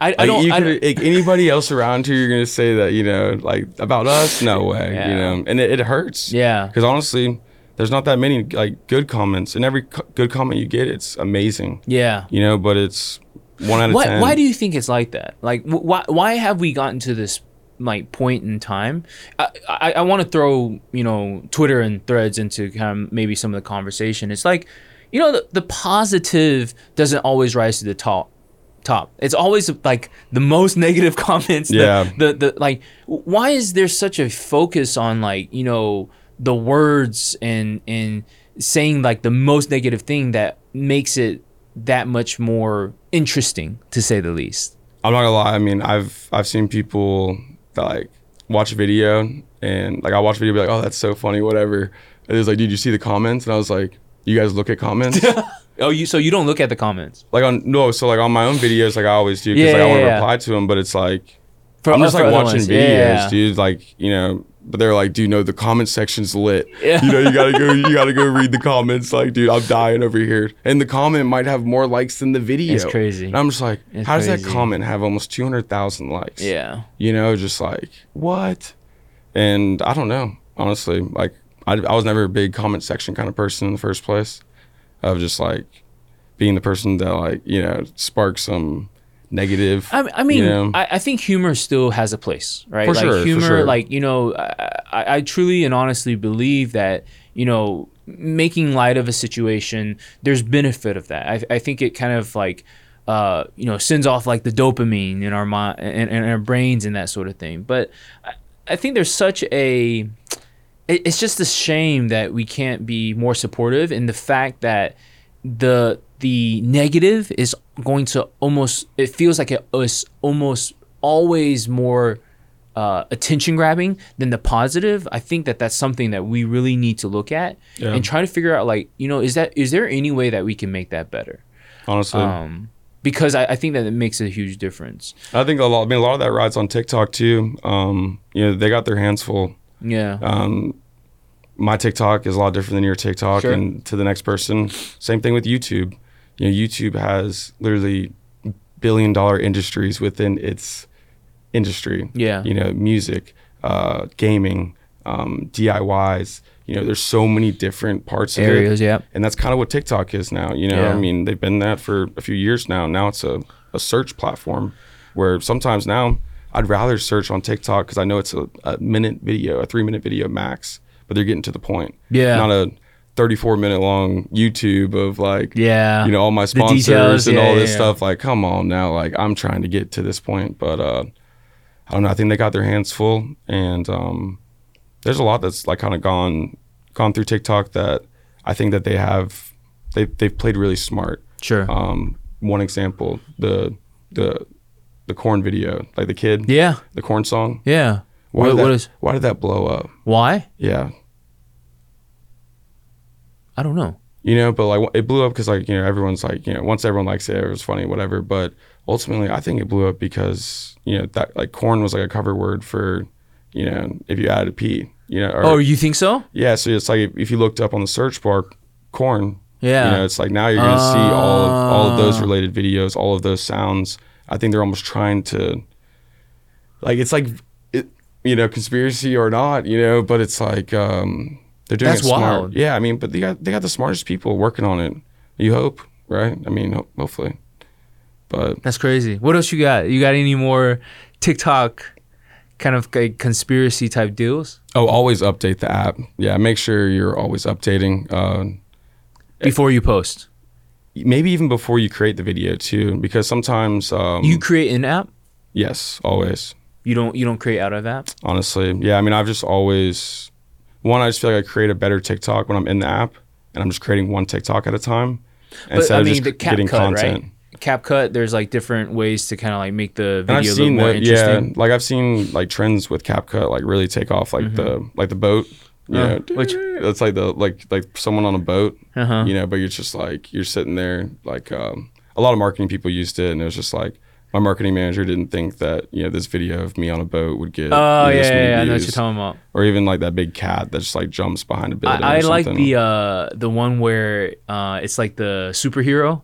I, I Like, don't. you I, could, like, anybody else around here, you're gonna say that you know, like about us, no <laughs> way, Yeah. you know, and it, it hurts. yeah. Because honestly, there's not that many like good comments, and every co- good comment you get, it's amazing, Yeah. you know. But it's one out of Why, ten. why do you think it's like that? Like, wh- why why have we gotten to this like point in time? I I, I want to throw you know Twitter and Threads into kind of maybe some of the conversation. It's like, you know, the, the positive doesn't always rise to the top. Top. It's always like the most <laughs> negative comments. the- Yeah. The the like. Why is there such a focus on like you know the words and and saying like the most negative thing that makes it that much more interesting to say the least I'm not gonna lie. I mean, I've I've seen people that like watch a video and like I watch a video, be like, oh, that's so funny, whatever. And it was like, dude, you see the comments? And I was like, you guys look at comments? <laughs> Oh, you so you don't look at the comments like on no, so like on my own videos, like I always do because Yeah, like I want to yeah, yeah. reply to them, but it's like For- I'm just like watching videos, Yeah. dude. Like you know, but they're like, dude, no, the comment section's lit. <laughs> Yeah. You know, you gotta go, you gotta go read the comments. Like, dude, I'm dying over here, and the comment might have more likes than the video. It's crazy. And I'm just like, It's how does that comment have almost 200,000 likes? Yeah. You know, just like what? And I don't know, honestly. Like, I, I was never a big comment section kind of person in the first place. Of just like being the person that like you know sparks some negative. I, I mean, you know? I, I think humor still has a place, right? For like sure, for humor, sure. like you know, I, I, truly and honestly believe that you know, making light of a situation, there's benefit of that. I, I think it kind of like. Uh, you know, sends off like the dopamine in our mind and in, our brains and that sort of thing. But I, I think there's such a it- it's just a shame that we can't be more supportive in the fact that the the negative is going to almost it feels like it is almost always more uh, attention grabbing than the positive i think that that's something that we really need to look at Yeah. and try to figure out like you know is that is there any way that we can make that better honestly. um, because I, I think that it makes a huge difference I think a lot. I mean, a lot of that rides on TikTok too. Um, you know, they got their hands full. yeah Um, my TikTok is a lot different than your TikTok, Sure. and to the next person, same thing with YouTube. You know, YouTube has literally billion dollar industries within its industry. Yeah. You know, music, uh, gaming, um, DIYs. You know, there's so many different parts of it. areas yeah And that's kind of what TikTok is now. You know, Yeah. I mean, they've been that for a few years now. Now it's a, a search platform where sometimes now I'd rather search on TikTok because I know it's a, a minute video, a three minute video max, but they're getting to the point. Yeah. Not a 34 minute long YouTube of like, yeah you know, all my The details, sponsors and yeah, all this yeah. stuff. Like, come on now. Like, I'm trying to get to this point, but uh, I don't know. I think they got their hands full, and um, there's a lot that's like kind of gone gone through TikTok that I think that they have they they've played really smart. sure Um, one example, the the the corn video, like the kid, yeah the corn song. yeah Why what, did that, what is why did that blow up? why Yeah, i don't know you know, but like it blew up because like you know everyone's like you know once everyone likes it, it was funny, whatever. But ultimately, I think it blew up because you know that like corn was like a cover word for you know if you added a p, you know. Or, oh you think so yeah, so it's like if, you looked up on the search bar, corn. yeah You know, it's like now you're gonna see all of all of those Ah. related videos, all of those sounds. I think they're almost trying to, like, it's like, it, you know, conspiracy or not, you know, but it's like um, they're doing That's it smart. wild. Yeah, I mean, but they got they got the smartest people working on it. You hope, right? I mean, ho- hopefully, but That's crazy. What else you got? You got any more TikTok kind of like conspiracy type deals oh, always update the app. Yeah, make sure you're always updating. Uh, before you post? maybe even before you create the video too, because sometimes um, You create an app. yes, always. You don't. You don't create out of app. honestly. Yeah, I mean, I've just always one. I just feel like I create a better TikTok when I'm in the app, and I'm just creating one TikTok at a time But I of mean, just the cap getting cut, content. right? CapCut. There's like different ways to kind of like make the video look more that, yeah. Like I've seen like trends with CapCut like really take off, like the like the boat. You Uh, know, which- it's like the like like someone on a boat. Uh-huh. You know, but you're just like you're sitting there. Like um, a lot of marketing people used it, and it was just like my marketing manager didn't think that you know this video of me on a boat would get. Oh you know, yeah, this yeah, many yeah, I know what you're talking about. or even like that big cat that just like jumps behind a building. I, I or like something. the uh the one where uh it's like the superhero,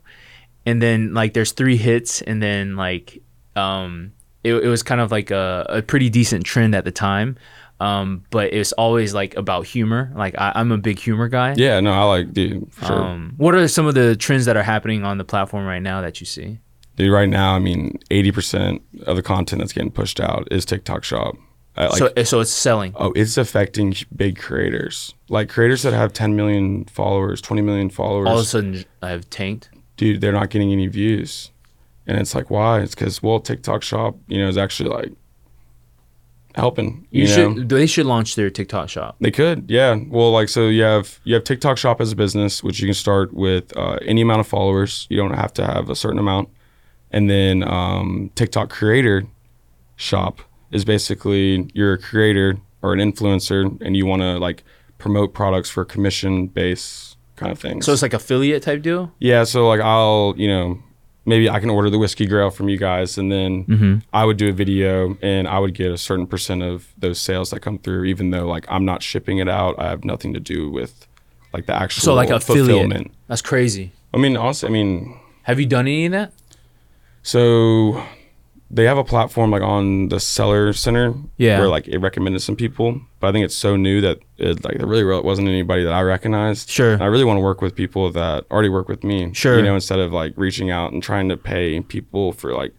and then like there's three hits, and then like um it, it was kind of like a, a pretty decent trend at the time. Um, but it's always like about humor. Like I, I'm a big humor guy. Yeah, no, I like dude for sure. Um, what are some of the trends that are happening on the platform right now that you see? Dude, right now, I mean, eighty percent of the content that's getting pushed out is TikTok Shop. I, like, so so it's selling. oh, it's affecting big creators, like creators that have ten million followers, twenty million followers. All of a sudden, I've tanked. dude, they're not getting any views, and it's like, why? It's because well, TikTok Shop, you know, is actually like helping. You, You, should. They should launch their TikTok shop. They could, yeah. Well, like so, you have you have TikTok Shop as a business, which you can start with uh, any amount of followers. You don't have to have a certain amount, And then um, TikTok creator shop is basically you're a creator or an influencer and you want to like promote products for commission base kind of things. So it's like affiliate type deal. yeah, so like I'll, you know, maybe I can order the whiskey grail from you guys and then Mm-hmm. I would do a video and I would get a certain percent of those sales that come through even though like I'm not shipping it out. I have nothing to do with like the actual So like affiliate. That's crazy. I mean, honestly, I mean, Have you done any of that? So they have a platform like on the seller center Yeah. where like it recommended some people, but I think it's so new that it like there really wasn't anybody that I recognized. Sure. And I really want to work with people that already work with me. Sure. You know, instead of like reaching out and trying to pay people for like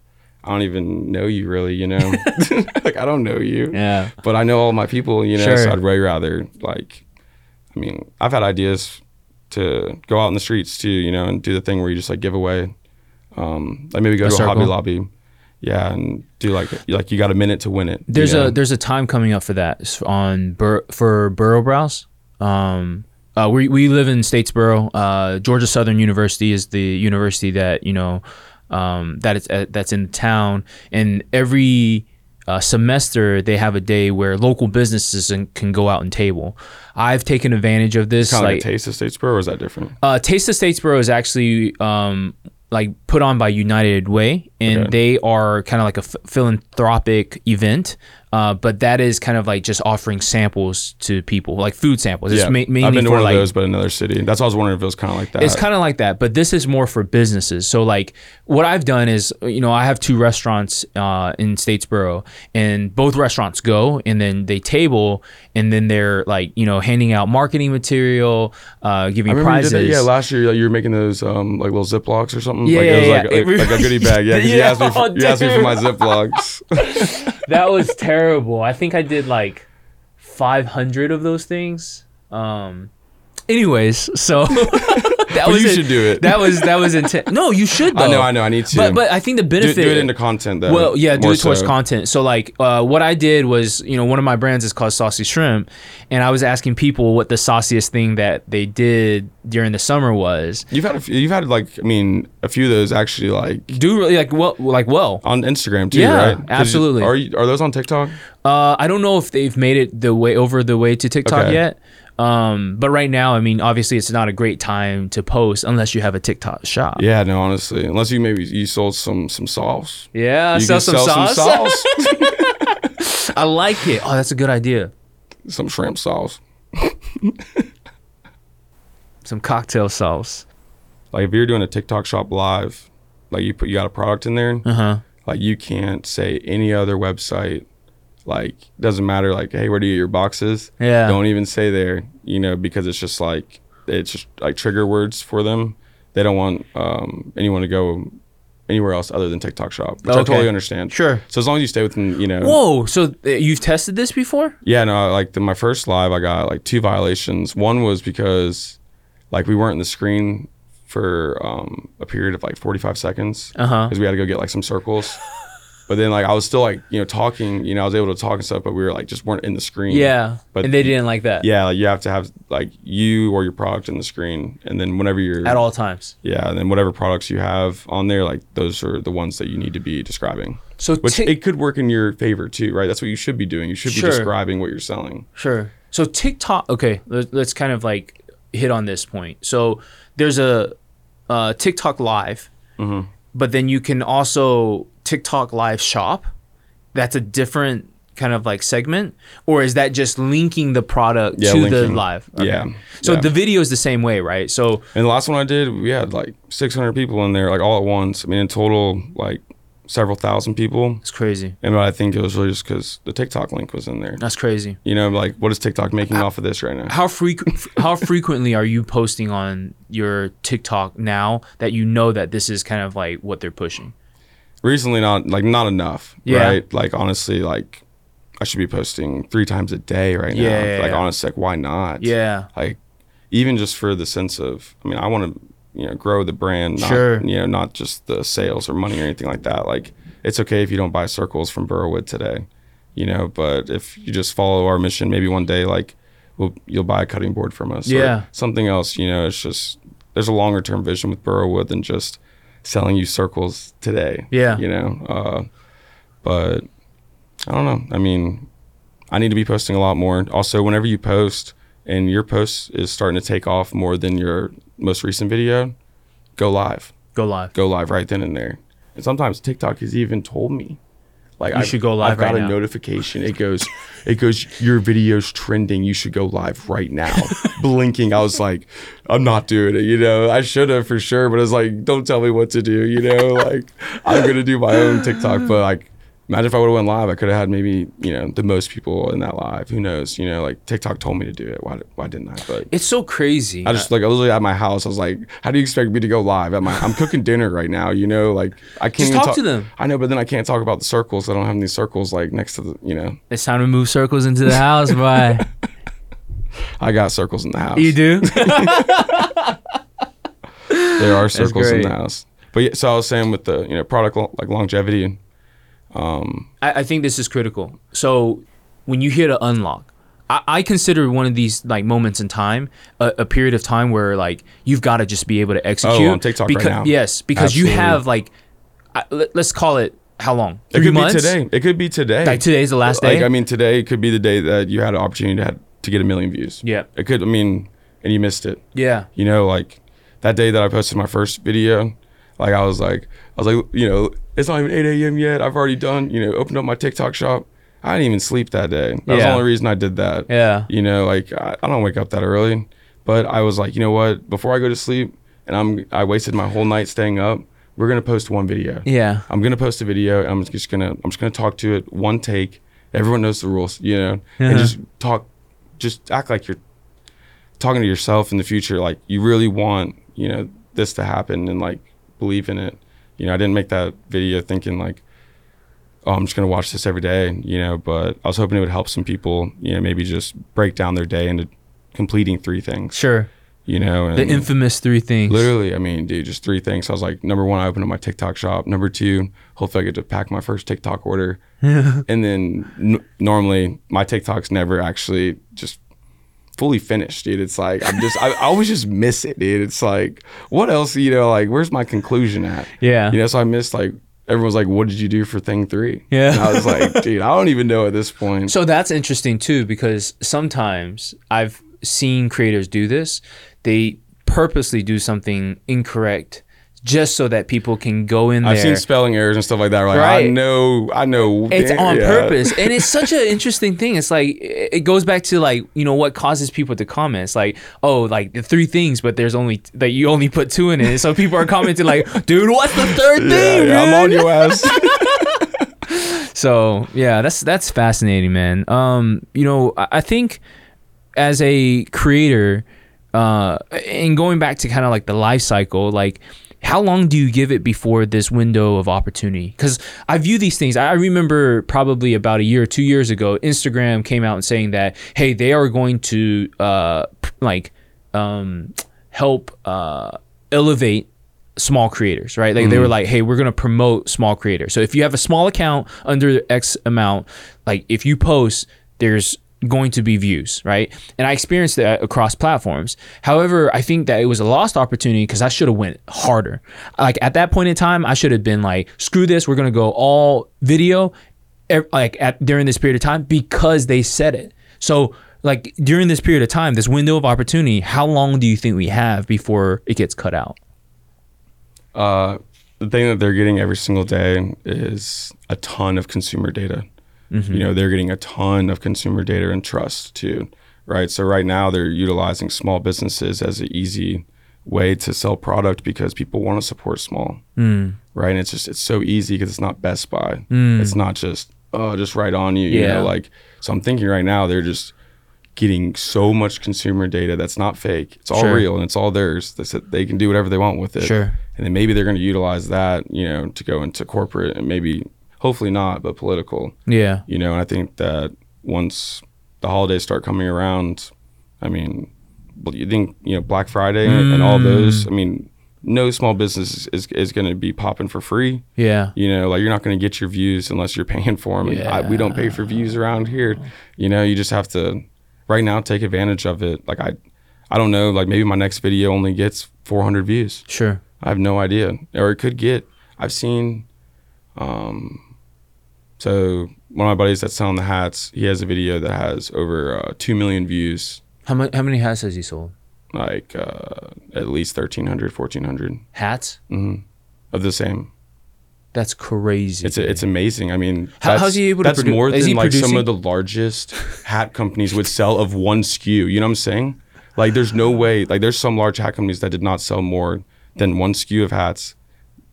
I don't even know you really, you know. <laughs> <laughs> like I don't know you. Yeah. But I know all my people, you know, Sure. so I'd way rather like I mean, I've had ideas to go out in the streets too, you know, and do the thing where you just like give away um like maybe go A to a Hobby. Lobby. Yeah, and do like like you got a minute to win it. There's know? a there's a time coming up for that It's on Bur- for Burrow Browse. Um, uh, we we live in Statesboro. Uh, Georgia Southern University is the university that you know um, that is uh, that's in town, and every uh, semester they have a day where local businesses and- can go out and table. I've taken advantage of this. kind of like like taste of Statesboro, or is that different? uh, Taste of Statesboro is actually um, like put on by United Way, and Okay. they are kind of like a philanthropic event. Uh, but that is kind of like just offering samples to people, like food samples. It's yeah, ma- mainly I've been to for one like of those, but another city. That's why I was wondering if it was kind of like that. it's kind of like that, but this is more for businesses. So like what I've done is, you know, I have two restaurants uh, in Statesboro, and both restaurants go and then they table, and then they're like, you know, handing out marketing material, uh, giving prizes. you did that. Yeah, last year like, you were making those um, like little Ziplocs or something. Yeah, like, yeah, it was yeah. like, like, like a goodie bag. Yeah, <laughs> because Yeah, you asked me for, oh, you asked me for my <laughs> Ziplocs. <laughs> that was terrible. I think I did like 500 of those things. Um, anyways, so <laughs> that But was you it. should do it. That was that was intense. No, you should. Though. I know, I know, I need to. But but I think the do, benefit do it into content though. well, yeah, do it towards so. content. So like, uh, what I did was, you know, one of my brands is called Saucy Shrimp, and I was asking people what the sauciest thing that they did during the summer was. You've had a few, you've had like I mean a few of those actually like Do really like well, like well. on Instagram too, Yeah, right? 'Cause you- absolutely. Are you, are those on TikTok? Uh, I don't know if they've made it the way over the way to TikTok Okay. yet. Um, but right now, I mean, obviously, it's not a great time to post unless you have a TikTok shop. Yeah, no, honestly, unless you maybe you sold some some sauce. Yeah, You sell some sauce. sauce. <laughs> <laughs> I like it. Oh, that's a good idea. some shrimp sauce. <laughs> Some cocktail sauce. Like if you're doing a TikTok shop live, like you put you got a product in there, Uh huh. like you can't say any other website. Like doesn't matter. Like hey, where do you get your boxes? Yeah. Don't even say there. You know because it's just like it's just like trigger words for them. They don't want um, anyone to go anywhere else other than TikTok shop, which I totally understand. Sure. So as long as you stay within, you know, Whoa. So you've tested this before? Yeah, no, like the, my first live, I got like two violations. One was because like we weren't in the screen for um, a period of like 45 seconds Uh huh. because we had to go get like some circles. But then like I was still like you know talking, you know I was able to talk and stuff, but we were like just weren't in the screen. Yeah. But- and they didn't like that. Yeah, like you have to have like you or your product in the screen, and then whenever you're At all times. yeah, and then whatever products you have on there, like those are the ones that you need to be describing. So Which it could work in your favor too, right? That's what you should be doing. You should be Sure. describing what you're selling. Sure. So TikTok. Okay, let's, kind of like hit on this point. So there's a uh, TikTok Live, hmm but then you can also TikTok Live Shop. That's a different kind of like segment, or is that just linking the product Yeah, to the linking. live? Yeah. So yeah. the video is the same way, right? So And the last one I did, we had like 600 people in there, like all at once. I mean, in total, like several thousand people. it's crazy. And I think it was really just because the TikTok link was in there. That's crazy. You know, like what is TikTok making off of this right now? How frequent? <laughs> how frequently are you posting on your TikTok now that you know that this is kind of like what they're pushing? Recently, not like not enough, Yeah. right? Like honestly, like I should be posting three times a day right now. Yeah, yeah, like yeah. honestly, like why not? Yeah. Like even just for the sense of, I mean, I want to you know grow the brand, not, Sure. You know, not just the sales or money or anything like that. Like it's okay if you don't buy circles from Borowood today, you know, but if you just follow our mission, maybe one day like we'll you'll buy a cutting board from us, or Yeah. something else. You know, it's just there's a longer term vision with Borowood than just selling you circles today. Yeah. You know, uh, but I don't know. I mean, I need to be posting a lot more. Also, whenever you post and your post is starting to take off more than your most recent video, go live. Go live. Go live right then and there. And sometimes TikTok has even told me, like, You I've- should go live I've got right a now. notification. It goes, it goes, your video's trending. You should go live right now. <laughs> Blinking. I was like, I'm not doing it. You know, I should have for sure, but it's like, don't tell me what to do. You know, like I'm gonna do my own TikTok, but like. Imagine if I would have went live, I could have had maybe you know the most people in that live. Who knows? You know, like TikTok told me to do it. Why? Why didn't I? But It's so crazy. I just like I was literally at my house. I was like, "How do you expect me to go live?" At my, I'm cooking dinner right now. You know, like I can't talk to them. I know, but then I can't talk about the circles. I don't have any circles like next to the. You know, it's time to move circles into the house, boy. <laughs> I got circles in the house. you do? <laughs> There are circles in the house. But yeah, so I was saying with the you know product like longevity. Um, I, I think this is critical. So when you hear an unlock, I, I consider one of these like moments in time a, a period of time where like you've got to just be able to execute. Oh, on TikTok right now. Yes, because you have like, I, let, us call it how long? it could months. be today. It could be today. Like today's the last day. Like I mean, today could be the day that you had an opportunity to have, to get a million views. yeah, It could. I mean, and you missed it. yeah, You know, like that day that I posted my first video, like I was like, I was like, you know, it's not even 8 a.m. yet. I've already done, you know, opened up my TikTok shop. I didn't even sleep that day. That was the only reason I did that. yeah. You know, like I, I don't wake up that early, but I was like, you know what? Before I go to sleep, and I'm I wasted my whole night staying up. We're gonna post one video. Yeah. I'm gonna post a video. And I'm just gonna I'm just gonna talk to it one take. Everyone knows the rules, you know, and Uh-huh. just talk, just act like you're talking to yourself in the future. Like you really want, you know, this to happen and like believe in it. You know, I didn't make that video thinking like, oh, I'm just gonna watch this every day, you know. But I was hoping it would help some people, you know, maybe just break down their day into completing three things, Sure. you know. The infamous three things. Literally, I mean, dude, just three things. I was like, number one, I opened up my TikTok shop. Number two, hopefully I get to pack my first TikTok order. <laughs> and then n- normally my TikToks never actually just fully finished, dude. It's like I'm just I, I always just miss it, dude. It's like what else, you know? Like where's my conclusion at? Yeah. You know, so I missed like everyone's like, what did you do for thing three? Yeah. And I was like, <laughs> dude, I don't even know at this point. So that's interesting too because sometimes I've seen creators do this. They purposely do something incorrect just so that people can go in there. I've seen spelling errors and stuff like that. Like I know, I know. it's damn- on yeah. purpose and it's such an <laughs> interesting thing it's like it it goes back to like you know what causes people to comment it's like oh like the three things but there's only that you only put two in it so people are commenting like <laughs> dude what's the third Yeah, thing yeah, I'm on your ass. <laughs> So yeah, that's that's fascinating, man. Um, you know, I, I think as a creator, uh, and going back to kind of like the life cycle, like how long do you give it before this window of opportunity? Because I view these things. I remember probably about a year or two years ago, Instagram came out and saying that hey, they are going to uh, like um, help uh, elevate small creators, right? Like they were like, hey, we're gonna promote small creators. So if you have a small account under X amount, like if you post, there's going to be views, right? And I experienced that across platforms. However, I think that it was a lost opportunity because I should have went harder. Like at that point in time, I should have been like, screw this, we're gonna go all video, like at during this period of time because they said it. So like during this period of time, this window of opportunity, how long do you think we have before it gets cut out? Uh, the thing that they're getting every single day is a ton of consumer data. Mm-hmm. You know, they're getting a ton of consumer data and trust too, right? So right now they're utilizing small businesses as an easy way to sell product because people want to support small, mm. right? And it's just it's so easy because it's not Best Buy. Mm. It's not just oh just right on you, you Yeah. know. Like so, I'm thinking right now they're just getting so much consumer data that's not fake. It's all Sure. real and it's all theirs. They said they can do whatever they want with it Sure. and then maybe they're going to utilize that, you know, to go into corporate and maybe, hopefully not, but political, Yeah. you know. And I think that once the holidays start coming around, I mean, you think you know Black Friday and all those. I mean, no small business is is going to be popping for free. Yeah. You know, like you're not going to get your views unless you're paying for them. I, we don't pay for views around here. You know, you just have to right now take advantage of it. Like I, I don't know. Like maybe my next video only gets 400 views Sure. I have no idea. Or it could get. I've seen. Um, so one of my buddies that's selling the hats, he has a video that has over uh, two million views. How many how many hats has he sold? Like uh, at least 1,300, 1,400 Hats? mm-hmm. of the same. That's crazy. It's it's amazing. I mean, How- how's he able to That's produ- more than like some of the largest hat companies would sell of one SKU. You know what I'm saying? Like, there's no way. Like, there's some large hat companies that did not sell more than one SKU of hats.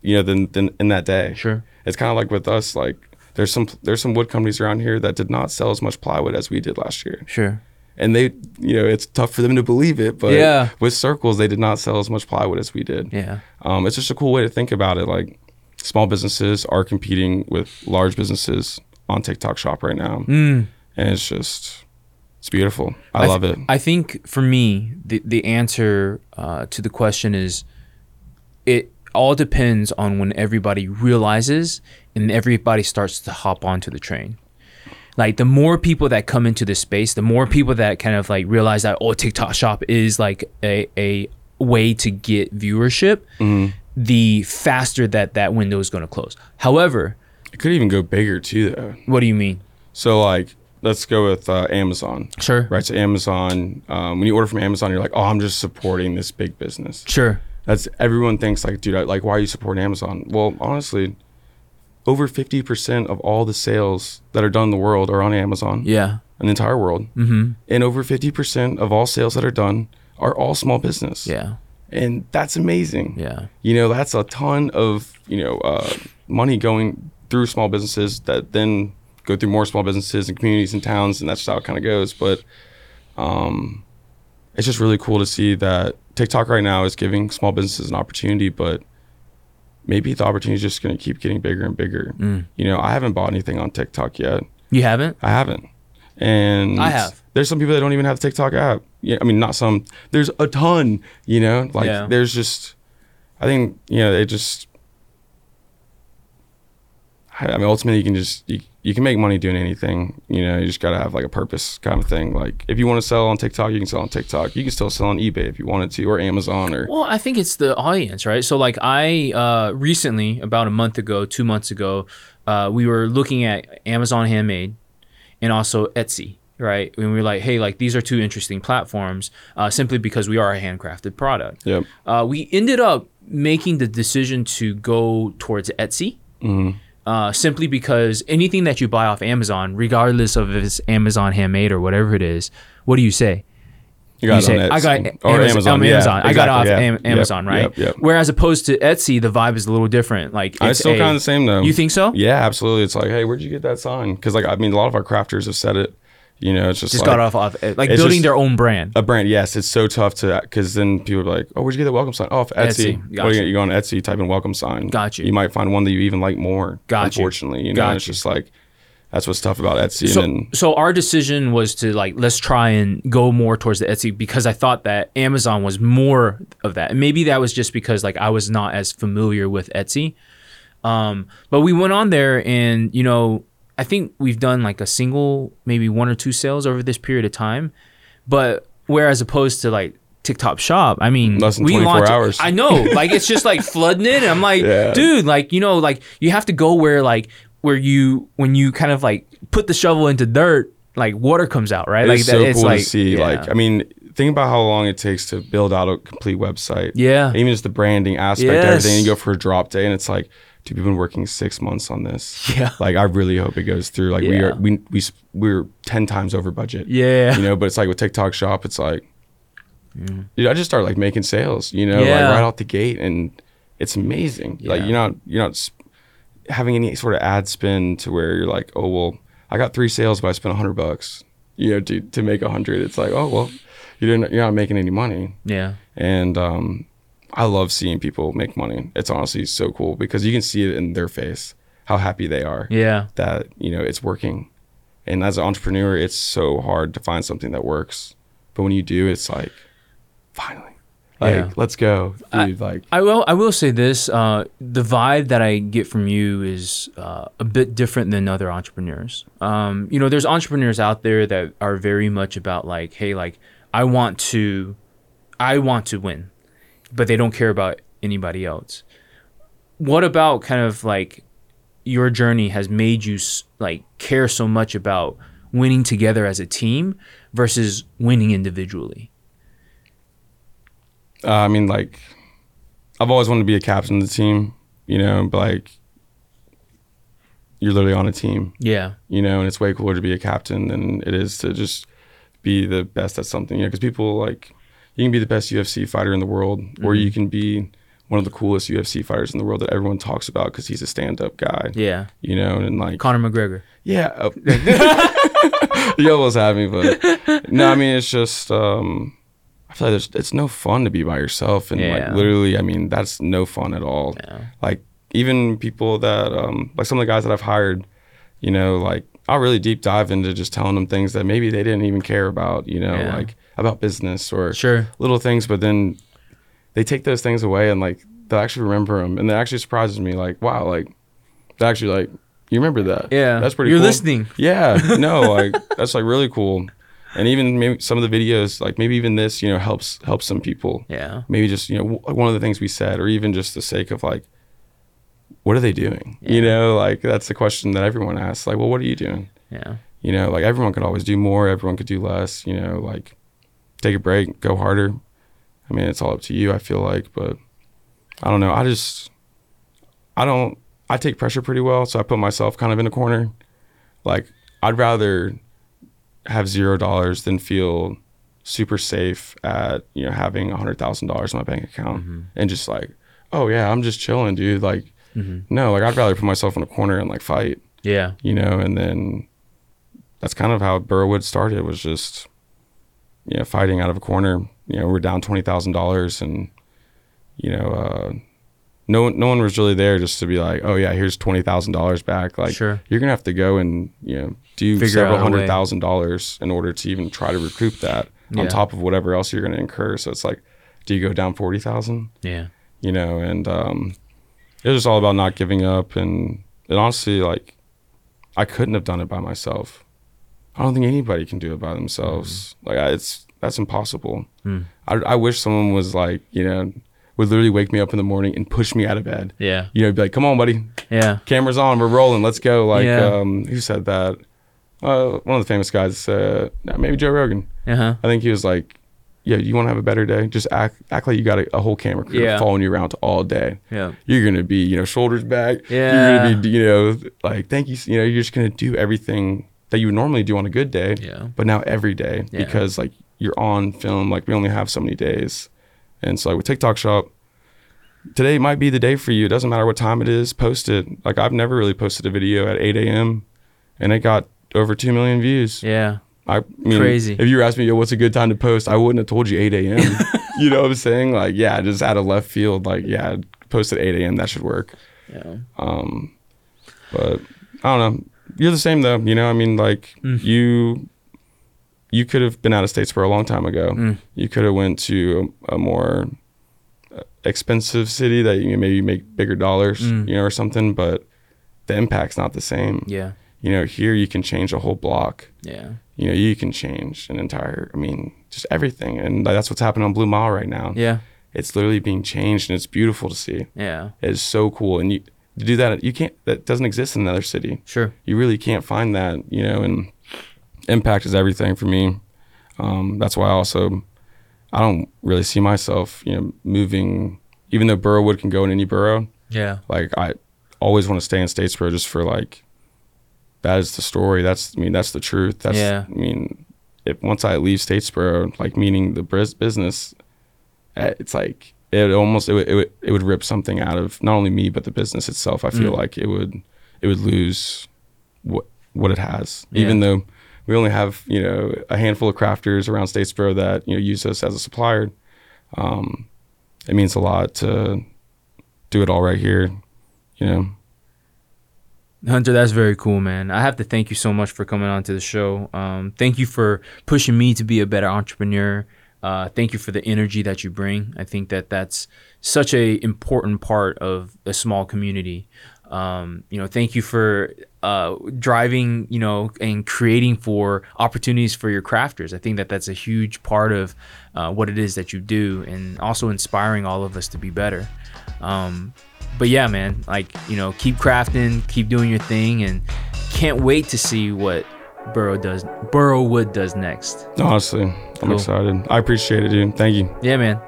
You know, than than in that day. Sure. It's kind of like with us. Like, there's some there's some wood companies around here that did not sell as much plywood as we did last year. Sure. And they, you know, it's tough for them to believe it, but Yeah. with circles, they did not sell as much plywood as we did. Yeah. Um, it's just a cool way to think about it. Like small businesses are competing with large businesses on TikTok Shop right now, Mm. and it's just it's beautiful. I, th- love it. I think for me, the the answer uh, to the question is, it all depends on when everybody realizes and everybody starts to hop onto the train. Like the more people that come into this space, the more people that kind of like realize that oh TikTok Shop is like a a way to get viewership, the faster that that window is going to close. However, It could even go bigger too, though. what do you mean? So like, let's go with uh, Amazon. Sure. Right. So Amazon, um, when you order from Amazon, you're like, oh, I'm just supporting this big business. Sure. That's everyone thinks like, dude, I, like, why are you supporting Amazon? Well, honestly, over 50% of all the sales that are done in the world are on Amazon. Yeah. in the entire world. Mm-hmm. And over 50% of all sales that are done are all small business. Yeah. And that's amazing. Yeah. You know, that's a ton of, you know, uh, money going through small businesses that then go through more small businesses and communities and towns. And that's just how it kind of goes. But um, it's just really cool to see that TikTok right now is giving small businesses an opportunity, but maybe the opportunity is just going to keep getting bigger and bigger. Mm. You know, I haven't bought anything on TikTok yet. You haven't? I haven't. And I have. There's some people that don't even have the TikTok app. Yeah, I mean, not some. There's a ton. You know, like Yeah. there's just. I think you know it just. I I mean, ultimately, you can just you, you can make money doing anything. You know, you just gotta have like a purpose kind of thing. Like if you want to sell on TikTok, you can sell on TikTok. You can still sell on eBay if you wanted to, or Amazon, or Well, I think it's the audience, right? So, like, I uh, recently, about a month ago, two months ago, uh, we were looking at Amazon Handmade and also Etsy, right? And we were like, hey, like, these are two interesting platforms uh, simply because we are a handcrafted product. yep. Uh, we ended up making the decision to go towards Etsy. Mhm. Uh, simply because anything that you buy off Amazon, regardless of if it's Amazon handmade or whatever it is, what do you say? You got you it say, I got or Amazon. Amazon. on yeah, Amazon. I got it off yeah. Am- Yep, Amazon, right? Yep. Yep. Whereas opposed to Etsy, the vibe is a little different. Like I it's still kind of the same though. You think so? Yeah, absolutely. It's like, hey, where'd you get that sign? Because like, I mean, a lot of our crafters have said it. You know, it's just, Just like, got off off like building just- their own brand. a brand. Yes, it's so tough to because then people are like, oh, where'd you get that welcome sign? Oh, off Etsy. Etsy. What Got do you. you, go on Etsy, type in welcome sign. Got you. You might find one that you even like more. Got you. unfortunately, you know, it's just like that's what's tough about Etsy. So, and then so our decision was to like let's try and go more towards the Etsy because I thought that Amazon was more of that, and maybe that was just because like I was not as familiar with Etsy. Um, but we went on there, and you know, I think we've done like a single, maybe one or two sales over this period of time. But whereas opposed to like TikTok Shop, I mean, Less than we 24 launched- hours. I know, like it's just like flooding it. And I'm like, Yeah. dude, like you know, like you have to go where like where you when you kind of like put the shovel into dirt, like water comes out, right? like it's so it's cool like to see. yeah. Like, I mean, think about how long it takes to build out a complete website. yeah, Even just the branding aspect, Yes. everything. You go for a drop day, and it's like, dude, we've been working six months on this. yeah, Like, I really hope it goes through. Like, we are we we, we're ten times over budget. yeah, you know but it's like with tiktok shop it's like dude i just start like making sales you know Yeah. like right out the gate and it's amazing Yeah. like you're not you're not having any sort of ad spend to where you're like oh well i got three sales but i spent a hundred bucks you know to, to make a hundred it's like oh well you didn't you're not making any money yeah, and um i love seeing people make money it's honestly so cool because you can see it in their face how happy they are yeah, that you know it's working and as an entrepreneur it's so hard to find something that works but when you do it's like finally like Yeah. let's go I- like I will. I will say this: uh, the vibe that I get from you is uh, a bit different than other entrepreneurs. Um, you know, there's entrepreneurs out there that are very much about like, hey, like I want to, I want to win, but they don't care about anybody else. What about kind of like your journey has made you like care so much about winning together as a team versus winning individually? Uh, I mean, like, I've always wanted to be a captain of the team, you know, but like, you're literally on a team, Yeah. you know, and it's way cooler to be a captain than it is to just be the best at something, you know, because people like, you can be the best UFC fighter in the world, or you can be one of the coolest UFC fighters in the world that everyone talks about because he's a stand up guy, Yeah. you know, and like, Conor McGregor. yeah, uh, <laughs> <laughs> you almost had me, but no, I mean, it's just, um, I feel like there's, it's no fun to be by yourself, and Yeah. like literally, I mean, that's no fun at all. Yeah. Like even people that, um, like some of the guys that I've hired, you know, like I'll really deep dive into just telling them things that maybe they didn't even care about, you know, Yeah. like about business or Sure. little things, but then they take those things away and like they'll actually remember them, and that actually surprises me. Like, wow, like they actually like you remember that? Yeah. that's pretty. Cool. You're cool. listening. Yeah, <laughs> no, like that's like really cool, and even maybe some of the videos, like maybe even this, you know, helps helps some people. Yeah. Maybe just you know w- one of the things we said, or even just the sake of like, what are they doing? You know, like that's the question that everyone asks. Like, well, what are you doing? Yeah. You know, like everyone could always do more. Everyone could do less. You know, like take a break, go harder. I mean, it's all up to you. I feel like, but I don't know. I just, I don't. I take pressure pretty well, so I put myself kind of in a corner. Like I'd rather have zero dollars than feel super safe at you know having a hundred thousand dollars in my bank account mm-hmm. and just like, oh yeah, I'm just chilling, dude. Like, mm-hmm. no, like I'd rather put myself in a corner and like fight Yeah. you know, and then that's kind of how Borowood started was just, you know, fighting out of a corner. You know, we're down twenty thousand dollars, and you know, uh, no one, no one was really there just to be like, oh yeah, here's twenty thousand dollars back. Like, Sure. you're gonna have to go and you know do Figure several hundred thousand dollars in order to even try to recoup that Yeah. on top of whatever else you're gonna incur. So it's like, do you go down forty thousand? Yeah. you know, and um, it was just all about not giving up. And it honestly, like, I couldn't have done it by myself. I don't think anybody can do it by themselves. Like, I, it's that's impossible. Mm. I, I wish someone was like, you know, would literally wake me up in the morning and push me out of bed. Yeah. You know, be like, "Come on, buddy, Yeah. cameras on, we're rolling, let's go." Like, Yeah. um, who said that? Uh, one of the famous guys, uh, maybe Joe Rogan. Uh huh. I think he was like, "Yeah, you want to have a better day? Just act act like you got a, a whole camera crew Yeah. following you around all day. Yeah. You're gonna be, you know, shoulders back. Yeah. You're gonna be, you know, like thank you. You know, you're just gonna do everything that you would normally do on a good day, Yeah. but now every day Yeah. because like you're on film. Like we only have so many days, and so like with TikTok Shop, today might be the day for you. It doesn't matter what time it is. Post it. Like I've never really posted a video at 8 a.m. and it got over two million views. Yeah. I mean, Crazy. If you were asking me, Yo, what's a good time to post? I wouldn't have told you 8 a.m. <laughs> <laughs> you know what I'm saying? Like, yeah, just out of left field. Like, yeah, post at 8 a.m. That should work. Yeah. Um, but I don't know. You're the same though. You know, I mean, like Mm. you, you could have been out of states for a long time ago. Mm. You could have went to a, a more uh, expensive city that you maybe make bigger dollars, Mm. you know, or something. But the impact's not the same. Yeah. You know, here you can change a whole block Yeah. you know, you can change an entire, I mean, just everything. And that's what's happening on Blue Mile right now. Yeah. It's literally being changed and it's beautiful to see. Yeah. It is so cool. And you to do that, you can't, that doesn't exist in another city. Sure. You really can't find that, you know, and impact is everything for me. Um, that's why I also, I don't really see myself, you know, moving, even though Borowood can go in any borough, Yeah. like I always want to stay in Statesboro just for like that is the story. That's I mean that's the truth. That's Yeah. I mean if once I leave Statesboro, like meaning the business, eh, it's like it almost it would, it would it would rip something out of not only me but the business itself. I feel Mm. like it would it would lose what what it has, Yeah. even though we only have you know a handful of crafters around Statesboro that you know use us as a supplier. Um, it means a lot to do it all right here. You know. Hunter, that's very cool, man. I have to thank you so much for coming on to the show. Um, thank you for pushing me to be a better entrepreneur. Uh, thank you for the energy that you bring. I think that that's such a important part of a small community. Um, you know, thank you for uh, driving, you know, and creating for opportunities for your crafters. I think that that's a huge part of uh, what it is that you do, and also inspiring all of us to be better. Um, but yeah, man, like you know, keep crafting, keep doing your thing, and can't wait to see what Burrow does. Borowood does next. Honestly, I'm Cool. excited. I appreciate it, dude. Thank you. Yeah, man.